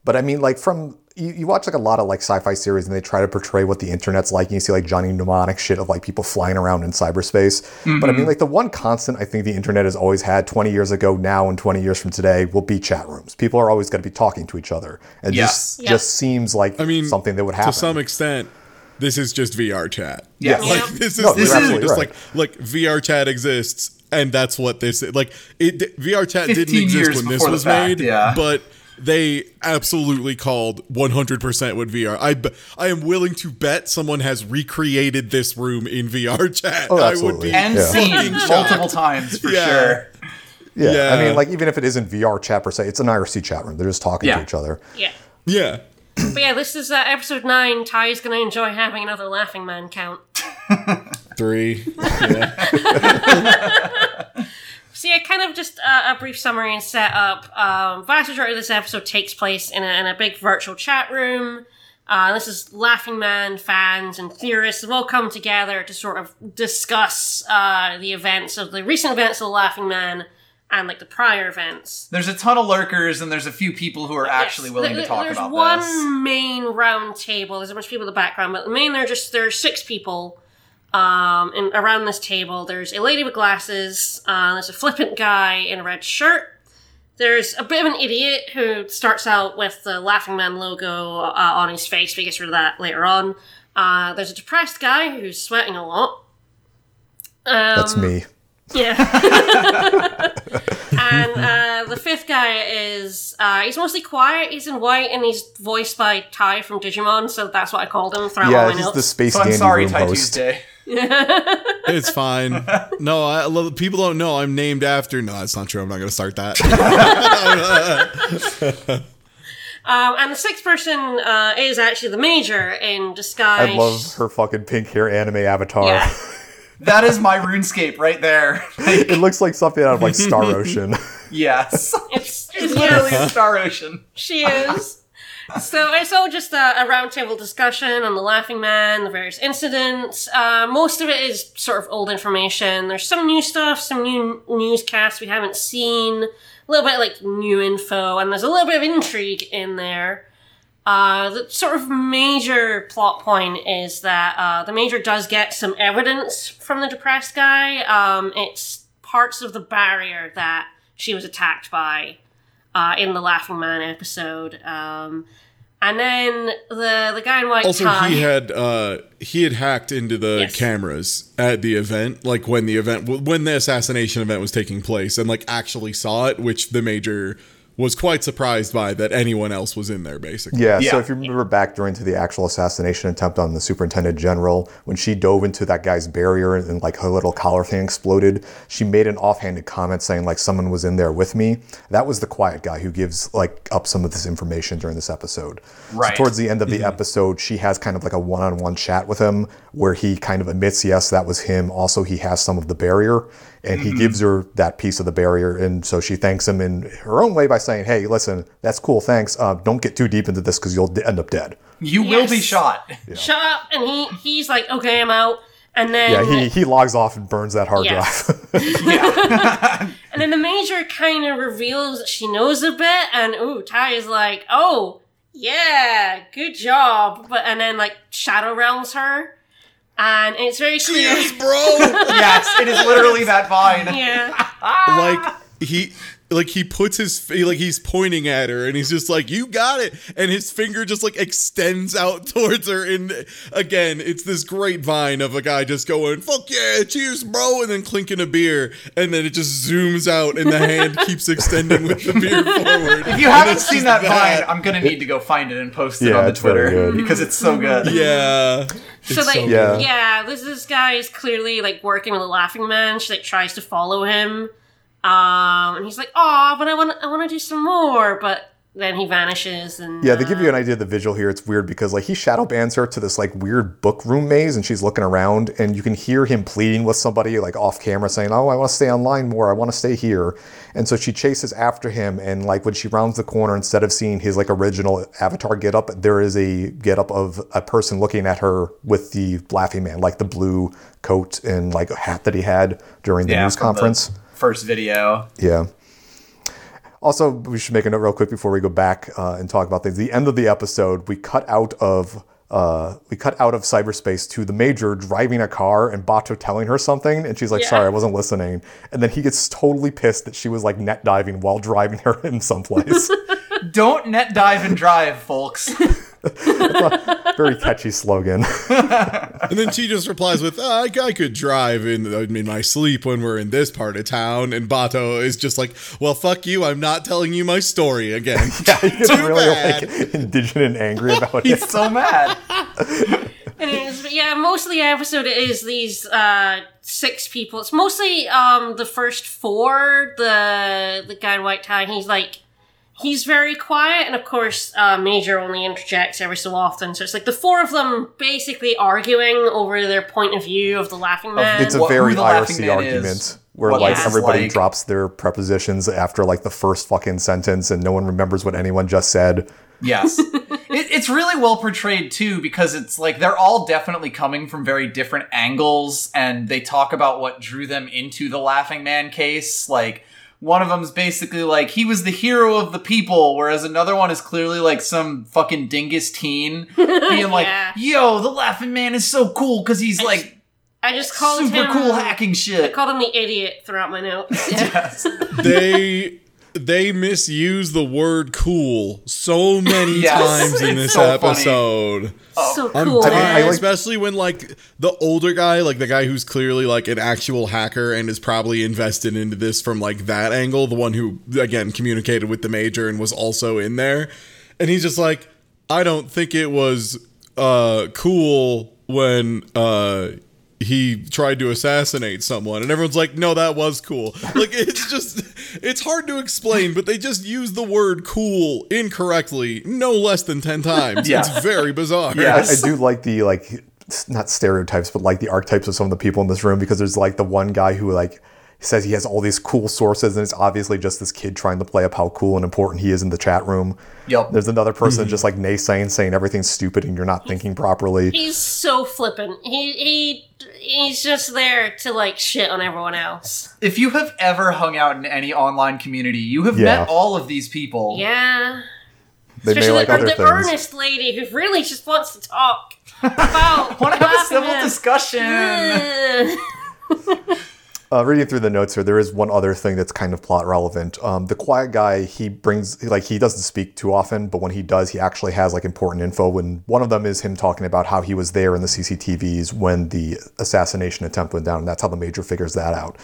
but i mean like from you, you watch like a lot of like sci-fi series and they try to portray what the internet's like and you see like johnny mnemonic shit of like people flying around in cyberspace but i mean mm-hmm. like the one constant i think the internet has always had 20 years ago now and 20 years from today will be chat rooms people are always going to be talking to each other and Yes. just Yeah. just seems like I mean, something that would happen to some extent. This is just VR chat. Yeah. Yeah. like this is No, this is just right. like like VR chat exists, and that's what this is. like. It VR chat didn't exist when this was fact, made, yeah. but they absolutely called 100% with VR. I, I am willing to bet someone has recreated this room in VR (laughs) chat. Oh, I would absolutely. be And Yeah. seen multiple times for (laughs) Yeah. sure. Yeah. I mean, like even if it isn't VR chat per se, it's an IRC chat room. They're just talking Yeah. to each other. yeah. Yeah. but yeah, this is uh, episode nine. Ty's gonna enjoy having another Laughing Man count. Three. (laughs) Yeah. So yeah, kind of just uh, a brief summary and setup. Um, vast majority of this episode takes place in a, in a big virtual chat room. Uh, this is Laughing Man fans and theorists have all come together to sort of discuss uh, the events of the recent events of the Laughing Man and like the prior events. There's a ton of lurkers, and there's a few people who are actually Yes, willing there- to talk There's about one this. main round table. There's a bunch of people in the background, but the main there are just there are six people. Um, and around this table, there's a lady with glasses. Uh, there's a flippant guy in a red shirt. There's a bit of an idiot who starts out with the Laughing Man logo uh, on his face. We get rid of that later on. Uh, there's a depressed guy who's sweating a lot. Um, That's me. yeah. (laughs) and uh, the fifth guy is uh, he's mostly quiet. He's in white and he's voiced by Ty from Digimon, so that's what I called him throughout all Yeah, my he's notes. the Space So I'm sorry, room Ty host. Tuesday. (laughs) It's fine. (laughs) No, I love people don't know I'm named after. No, that's not true. I'm not going to start that. (laughs) Um, and the sixth person uh, is actually the Major in disguise. I love her fucking pink hair anime avatar. Yeah. That is my RuneScape right there. Like, it looks like something out of like Star Ocean. yes. It's, It's it's literally yes, Star Ocean. she is. So it's all just a, a roundtable discussion on the Laughing Man, the various incidents. Uh, most of it is sort of old information. There's some new stuff, some new newscasts we haven't seen, a little bit like new info, and there's a little bit of intrigue in there. Uh, the sort of major plot point is that uh, the major does get some evidence from the depressed guy. Um, it's parts of the barrier that she was attacked by uh, in the Laughing Man episode. Um, and then the the guy in white also, tie. he had uh, he had hacked into the Yes. cameras at the event, like when the event when the assassination event was taking place, and like actually saw it, which the major was quite surprised by that anyone else was in there. Basically, Yeah, Yeah. so if you remember back during to the actual assassination attempt on the superintendent general, when she dove into that guy's barrier and, like her little collar thing exploded, she made an offhanded comment saying like someone was in there with me. That was the quiet guy who gives like up some of this information during this episode. Right. So towards the end of the mm-hmm. episode, she has kind of like a one-on-one chat with him where he kind of admits, yes, that was him. Also, he has some of the barrier, and he gives her that piece of the barrier, and so she thanks him in her own way by saying, "Hey, listen, that's cool, thanks. Uh, don't get too deep into this because you'll d- end up dead." You will be Yes. shot. Shut up! And he he's like, okay, I'm out. And then Yeah, he he logs off and burns that hard Yes. (laughs) drive. (laughs) (laughs) and then the major kind of reveals that she knows a bit, and ooh, Ty is like, oh yeah, good job. But and then like shadow realms her, and it's very clear. Cheers, bro. (laughs) yes, it is literally that vine. yeah. (laughs) Ah. like he like he puts his fa- like he's pointing at her and he's just like you got it and his finger just like extends out (laughs) towards her and again it's this great vine of a guy just going fuck yeah cheers bro and then clinking a beer and then it just zooms out and the hand (laughs) keeps extending with the beer (laughs) forward If you haven't seen that, vine, I'm gonna need to go find it and post it Yeah, on the Twitter good. because it's so good. yeah So It's like, so Yeah. yeah, this this guy is clearly like working with a laughing man. She like tries to follow him, um, and he's like, "Oh, but I want I want to do some more." But then he vanishes, and Yeah, they give you uh, an idea of the visual here, it's weird because like he shadow bans her to this like weird book room maze, and she's looking around, and you can hear him pleading with somebody like off camera, saying, "Oh, I want to stay online more. I want to stay here." And so she chases after him, and like when she rounds the corner, instead of seeing his like original avatar get up, there is a get up of a person looking at her with the laughing man, like the blue coat and like hat that he had during the Yeah, news from the conference. First video. Yeah. Also, we should make a note real quick before we go back uh, and talk about things. The end of the episode, we cut out of uh, we cut out of cyberspace to the major driving a car and Batou telling her something, and she's like, Yeah. "Sorry, I wasn't listening." And then he gets totally pissed that she was like net diving while driving her (laughs) in someplace. (laughs) Don't net dive and drive, folks. (laughs) Very catchy slogan. (laughs) and then she just replies with "Ah, I, I could drive in in my sleep when we're in this part of town and Batou is just like well fuck you I'm not telling you my story again (laughs) he gets Too really bad. like indignant and angry (laughs) about it. He's so mad. It is, yeah, most of the episode is these uh, six people. It's mostly um, the first four. The the guy in white tie. He's like he's very quiet, and of course, uh, Major only interjects every so often. So it's like the four of them basically arguing over their point of view of the Laughing Man. It's a What- very IRC argument is, where what like everybody like. drops their prepositions after like the first fucking sentence and no one remembers what anyone just said. Yes. (laughs) it, it's really well portrayed too because it's like they're all definitely coming from very different angles and they talk about what drew them into the Laughing Man case. Like, one of them's basically like he was the hero of the people, whereas another one is clearly like some fucking dingus teen (laughs) being like, Yeah. yo, the Laughing Man is so cool because he's like I just called super him cool hacking shit. I shit. called him the idiot throughout my notes. (laughs) Yes. (laughs) they they misuse the word cool so many Yes, times in this so funny. episode. so I'm cool. dying, I like- especially when like the older guy, like the guy who's clearly like an actual hacker and is probably invested into this from like that angle, the one who again communicated with the major and was also in there, and he's just like, I don't think it was uh cool when uh he tried to assassinate someone and everyone's like no that was cool like (laughs) it's just it's hard to explain but they just use the word cool incorrectly no less than 10 times Yeah. it's very bizarre Yeah. I, I do like the like not stereotypes, but like the archetypes of some of the people in this room because there's like the one guy who like says he has all these cool sources and it's obviously just this kid trying to play up how cool and important he is in the chat room. Yep. There's another person mm-hmm. just like naysaying, saying everything's stupid and you're not thinking properly. He's so flippant. He he he's just there to like shit on everyone else. if you have ever hung out in any online community, you have Yeah. met all of these people. Yeah. They may Especially like the, other the things. earnest lady who really just wants to talk about. (laughs) Want to have a civil Man. discussion? Ugh. (laughs) Uh, reading through the notes here, there is one other thing that's kind of plot relevant. Um, the quiet guy, he brings like he doesn't speak too often, but when he does, he actually has like important info. And one of them is him talking about how he was there in the CCTVs when the assassination attempt went down, and that's how the major figures that out.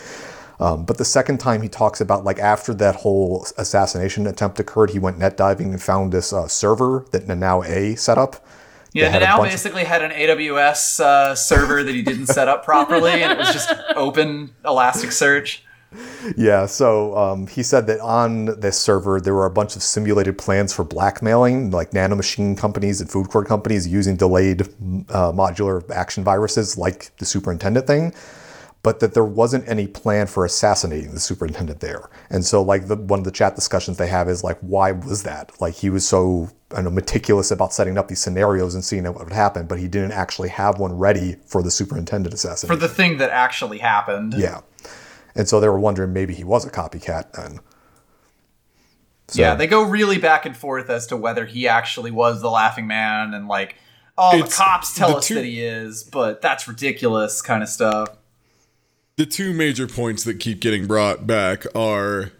Um, but the second time he talks about like after that whole assassination attempt occurred, he went net diving and found this uh, server that Nanao A set up. Yeah, They had a Nanao bunch of- basically had an AWS uh, server that he didn't set up properly, and it was just (laughs) open Elasticsearch. Yeah, so um, he said that on this server there were a bunch of simulated plans for blackmailing, like nanomachine companies and food court companies using delayed uh, modular action viruses, like the superintendent thing, but that there wasn't any plan for assassinating the superintendent there. And so, like the one of the chat discussions they have is like, why was that? Like he was so I know, meticulous about setting up these scenarios and seeing what would happen, but he didn't actually have one ready for the superintendent assassination. For the thing that actually happened. yeah. And so they were wondering maybe he was a copycat then. So- Yeah, they go really back and forth as to whether he actually was the Laughing Man, and like, oh, the cops tell us two- that he is, but that's ridiculous, kind of stuff. The two major points that keep getting brought back are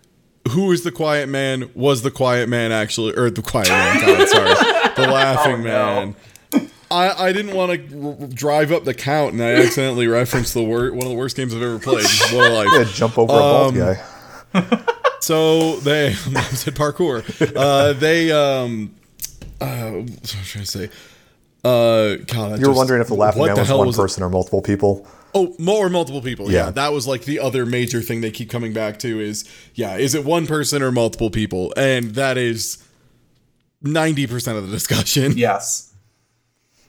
who is the quiet man was the quiet man actually or the quiet man God, (laughs) sorry the laughing Oh, no. man I, I didn't want to r- drive up the count and I accidentally referenced the wor- one of the worst games I've ever played War (laughs) Life. Yeah, jump over a bald Um, guy. (laughs) So they said parkour. Uh, they um, uh, what was I trying to say? Uh, God, I You were just- wondering if the laughing man the was one was it? person or multiple people. Oh, more multiple people. Yeah. Yeah. that was like the other major thing they keep coming back to is yeah, is it one person or multiple people? And that is ninety percent of the discussion. (laughs) Yes.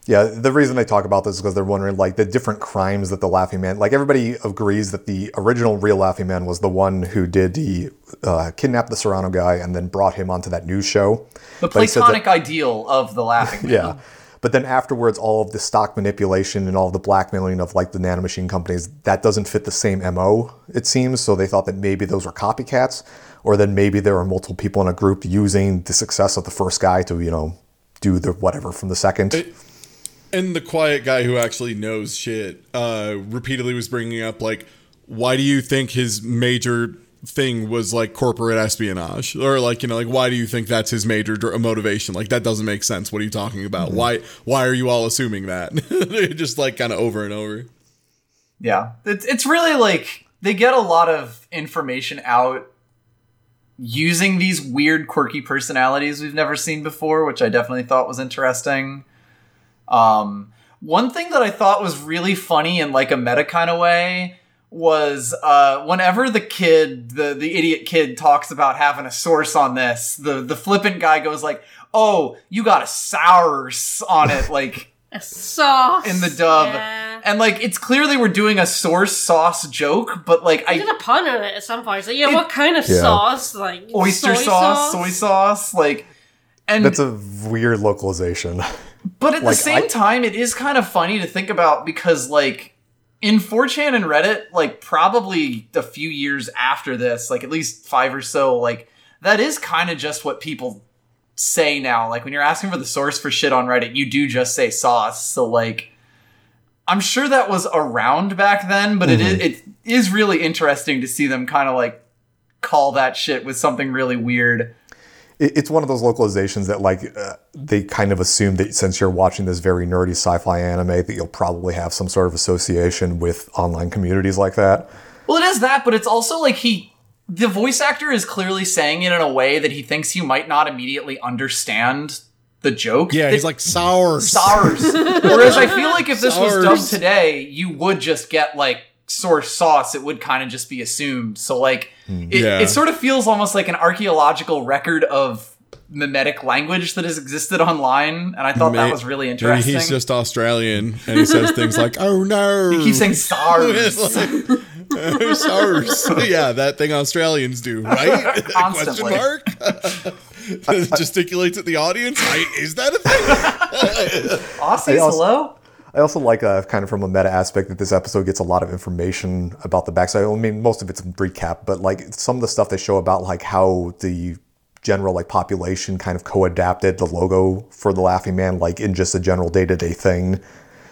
Yeah, the reason they talk about this is because they're wondering like the different crimes that the Laughing Man. Like everybody agrees that the original real Laughing Man was the one who did the uh, kidnap the Serrano guy and then brought him onto that news show. The But he said that- platonic ideal of the Laughing (laughs) Man. Yeah. But then afterwards, all of the stock manipulation and all the blackmailing of like the nanomachine companies, that doesn't fit the same MO, it seems. So they thought that maybe those were copycats, or then maybe there were multiple people in a group using the success of the first guy to, you know, do the whatever from the second. And the quiet guy who actually knows shit uh, repeatedly was bringing up like, why do you think his major thing was like corporate espionage. Or like you know like why do you think that's his major dr- motivation? Like that doesn't make sense. What are you talking about? Why why are you all assuming that? (laughs) Just like kind of over and over. Yeah. It's it's really like they get a lot of information out using these weird quirky personalities we've never seen before, which I definitely thought was interesting. Um one thing that I thought was really funny in like a meta kind of way was uh, whenever the kid, the the idiot kid, talks about having a source on this, the the flippant guy goes like, "Oh, you got a source on it," (laughs) like. A sauce in the dub. Yeah. And like it's clearly we're doing a source sauce joke, but like I did a pun on it at some point. So yeah, what kind of Yeah. sauce? Like oyster soy sauce, soy sauce, like and That's a weird localization. but at like, the same I- time it is kind of funny to think about because like in 4chan and Reddit, like probably a few years after this, like at least 5 or so, like that is kind of just what people say now. Like when you're asking for the source for shit on Reddit, you do just say sauce. So like I'm sure that was around back then, but it mm-hmm. is it is really interesting to see them kind of like call that shit with something really weird. It- It's one of those localizations that like uh, they kind of assume that since you're watching this very nerdy sci-fi anime, that you'll probably have some sort of association with online communities like that. Well, it is that, but it's also like he the voice actor is clearly saying it in a way that he thinks you might not immediately understand the joke. Yeah, That- he's like sours. SARS. (laughs) Whereas I feel like if this was SARS. dubbed today, you would just get like source sauce. It would kind of just be assumed. So like, hmm. it, Yeah. it sort of feels almost like an archaeological record of mimetic language that has existed online, and I thought that was really Maybe interesting. he's just Australian and he says things like, "Oh no!" he keeps saying (laughs) SARS. Like, "Oh, SARS. (laughs) yeah, that thing Australians do, right? (laughs) Question Constantly. mark. Gesticulates at the audience. I, is that a thing? Aussies, I also- hello. I also like, uh, kind of from a meta aspect, that this episode gets a lot of information about the backside. I mean, most of it's a recap, but like some of the stuff they show about like how the general like population kind of co-adapted the logo for the Laughing Man, like in just a general day-to-day thing.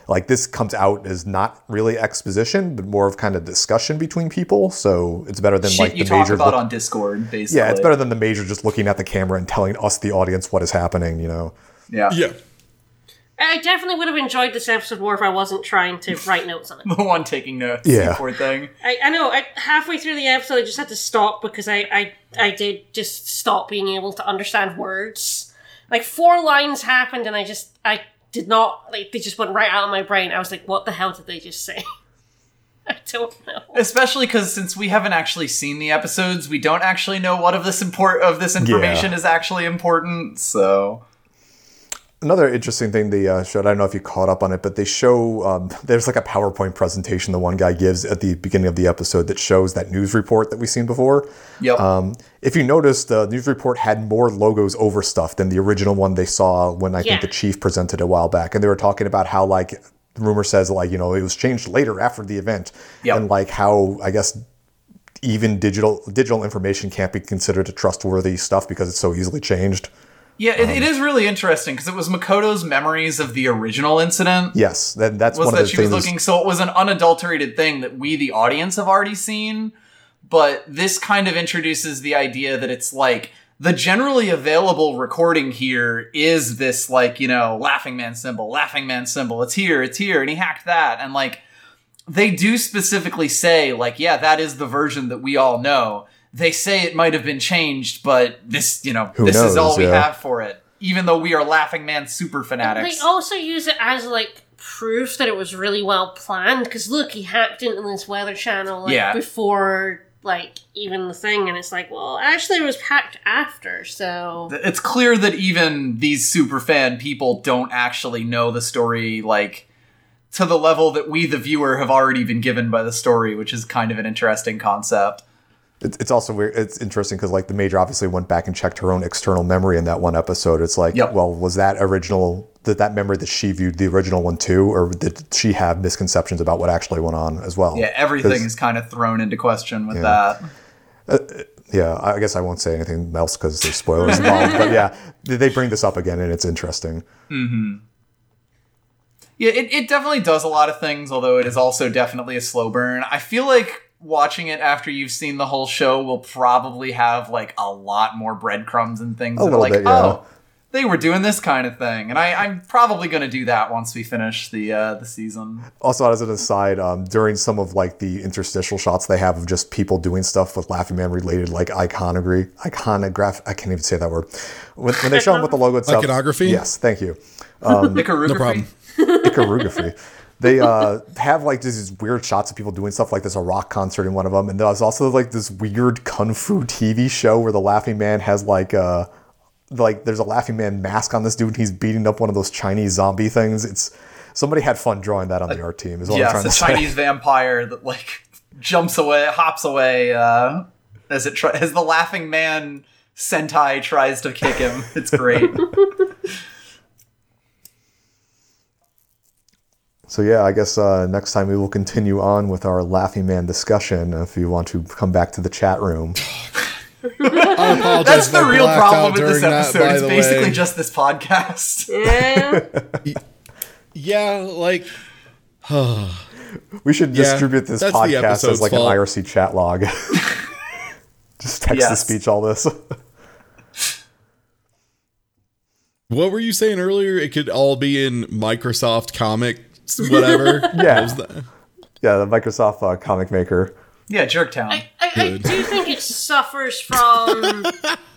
Like this comes out as not really exposition, but more of kind of discussion between people. So it's better than Shit like you the talk major. about look- on Discord, basically. yeah, it's better than the major just looking at the camera and telling us, the audience, what is happening. You know. Yeah. yeah. I definitely would have enjoyed this episode more if I wasn't trying to (laughs) write notes on it. The one taking notes. Yeah. you Poor thing. I, I know. I, halfway through the episode, I just had to stop because I, I I did just stop being able to understand words. Like four lines happened, and I just I did not like they just went right out of my brain. I was like, what the hell did they just say? (laughs) I don't know. Especially because since we haven't actually seen the episodes, we don't actually know what of this import of this information is actually important. So Another interesting thing they uh, showed, I don't know if you caught up on it, but they show um, (laughs) there's like a PowerPoint presentation the one guy gives at the beginning of the episode that shows that news report that we've seen before. Yep. Um, if you noticed, the news report had more logos over stuff than the original one they saw when I Yeah. think the chief presented a while back. And they were talking about how, like, rumor says, like, you know, it was changed later after the event. Yep. And, like, how, I guess, even digital digital information can't be considered a trustworthy stuff because it's so easily changed. Yeah, it, um, it is really interesting because it was Makoto's memories of the original incident. Yes, that, that's was one of that the she was looking so it was an unadulterated thing that we the audience have already seen but this kind of introduces the idea that it's like the generally available recording here is this like you know laughing man symbol laughing man symbol it's here it's here and he hacked that and like they do specifically say like yeah that is the version that we all know they say it might have been changed but this you know Who this is all knows, we yeah. have for it even though we are laughing man super fanatics They also use it as like proof that it was really well planned. Because look, he hacked into this weather channel like, Yeah. before like even the thing, and it's like, well, actually, it was hacked after. So it's clear that even these super fan people don't actually know the story like to the level that we the viewer have already been given by the story which is kind of an interesting concept It's, it's also weird. It's interesting because like the major obviously went back and checked her own external memory in that one episode. It's like, Yep. well, was that original? that that memory that she viewed the original one too, or did she have misconceptions about what actually went on as well? yeah everything is kind of thrown into question with that uh, uh, Yeah, I guess I won't say anything else because there's spoilers involved. But (laughs) yeah, they they bring this up again, and it's interesting. Mm-hmm. yeah it, it definitely does a lot of things although it is also definitely a slow burn i feel like watching it after you've seen the whole show will probably have like a lot more breadcrumbs and things A that are like bit, yeah. oh they were doing this kind of thing and I, i'm probably going to do that once we finish the uh, the season Also, as an aside, um, during some of like the interstitial shots they have of just people doing stuff with Laughing Man related, like iconography, iconograph. I can't even say that word. When, when they show them with the logo (laughs) itself, Iconography? Yes, thank you. Um icarography? (laughs) Iconography. They uh, have like these weird shots of people doing stuff like there's a rock concert in one of them, and there's also like this weird kung fu TV show where the Laughing Man has like uh like there's a Laughing Man mask on this dude. and He's beating up one of those Chinese zombie things. It's somebody had fun drawing that on the art team. Is what I'm trying a to say. Chinese vampire that like jumps away, hops away uh, as it try- as the laughing man Sentai tries to kick him. It's great. (laughs) So yeah, I guess uh, next time we will continue on with our Laughing Man discussion. If you want to come back to the chat room, I (laughs) apologize That's the real problem with this during that, episode. it's basically way. just this podcast. (laughs) Yeah. yeah, like we should Yeah, distribute this podcast as like fault. an IRC chat log. (laughs) Just text to Yes. speech all this. what were you saying earlier? It could all be in Microsoft Comics, whatever. (laughs) Yeah. What was that? yeah, the Microsoft uh, comic maker. yeah, Jerktown. I, I, I do think it suffers from (laughs)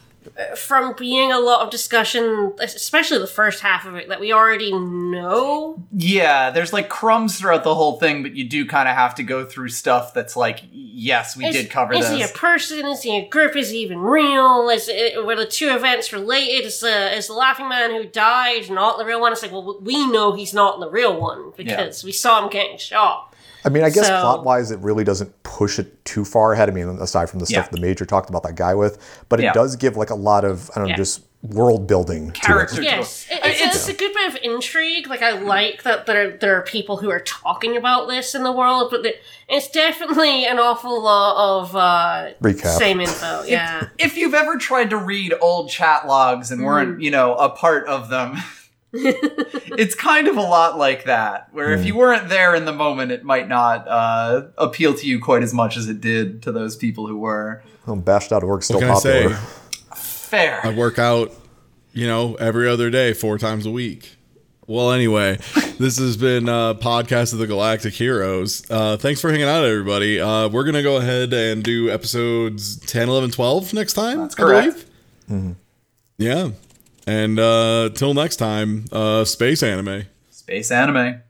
from being a lot of discussion, especially the first half of it, that we already know. yeah, there's like crumbs throughout the whole thing, but you do kind of have to go through stuff that's like, yes, we Is, did cover is this. he a person? Is he a group? Is he even real? Is it, were the two events related? Is the is the laughing man who died not the real one? It's like, well, we know he's not the real one because we saw him getting shot. I mean, I guess So- plot wise, it really doesn't push it too far ahead. I mean, aside from the stuff Yeah. the major talked about that guy with, but it Yeah. does give like a lot of I don't know, Yeah. just world building Character. to it. Yes, it, it's, it's- it's a good bit of intrigue. Like I like that there there are people who are talking about this in the world, but the, it's definitely an awful lot of uh, Recap. same info. Yeah, if you've ever tried to read old chat logs and weren't, you know, a part of them, (laughs) it's kind of a lot like that. Where if you weren't there in the moment, it might not uh, appeal to you quite as much as it did to those people who were. Well, Bash.org still What can I popular. say? Fair. I work out, you know, every other day, four times a week. Well, anyway, this has been uh, podcast of the Galactic Heroes. Uh, thanks for hanging out, everybody. Uh, we're gonna go ahead and do episodes 10, 11, 12 next time. That's I correct. believe. Yeah, and uh, till next time, uh, space anime. Space anime.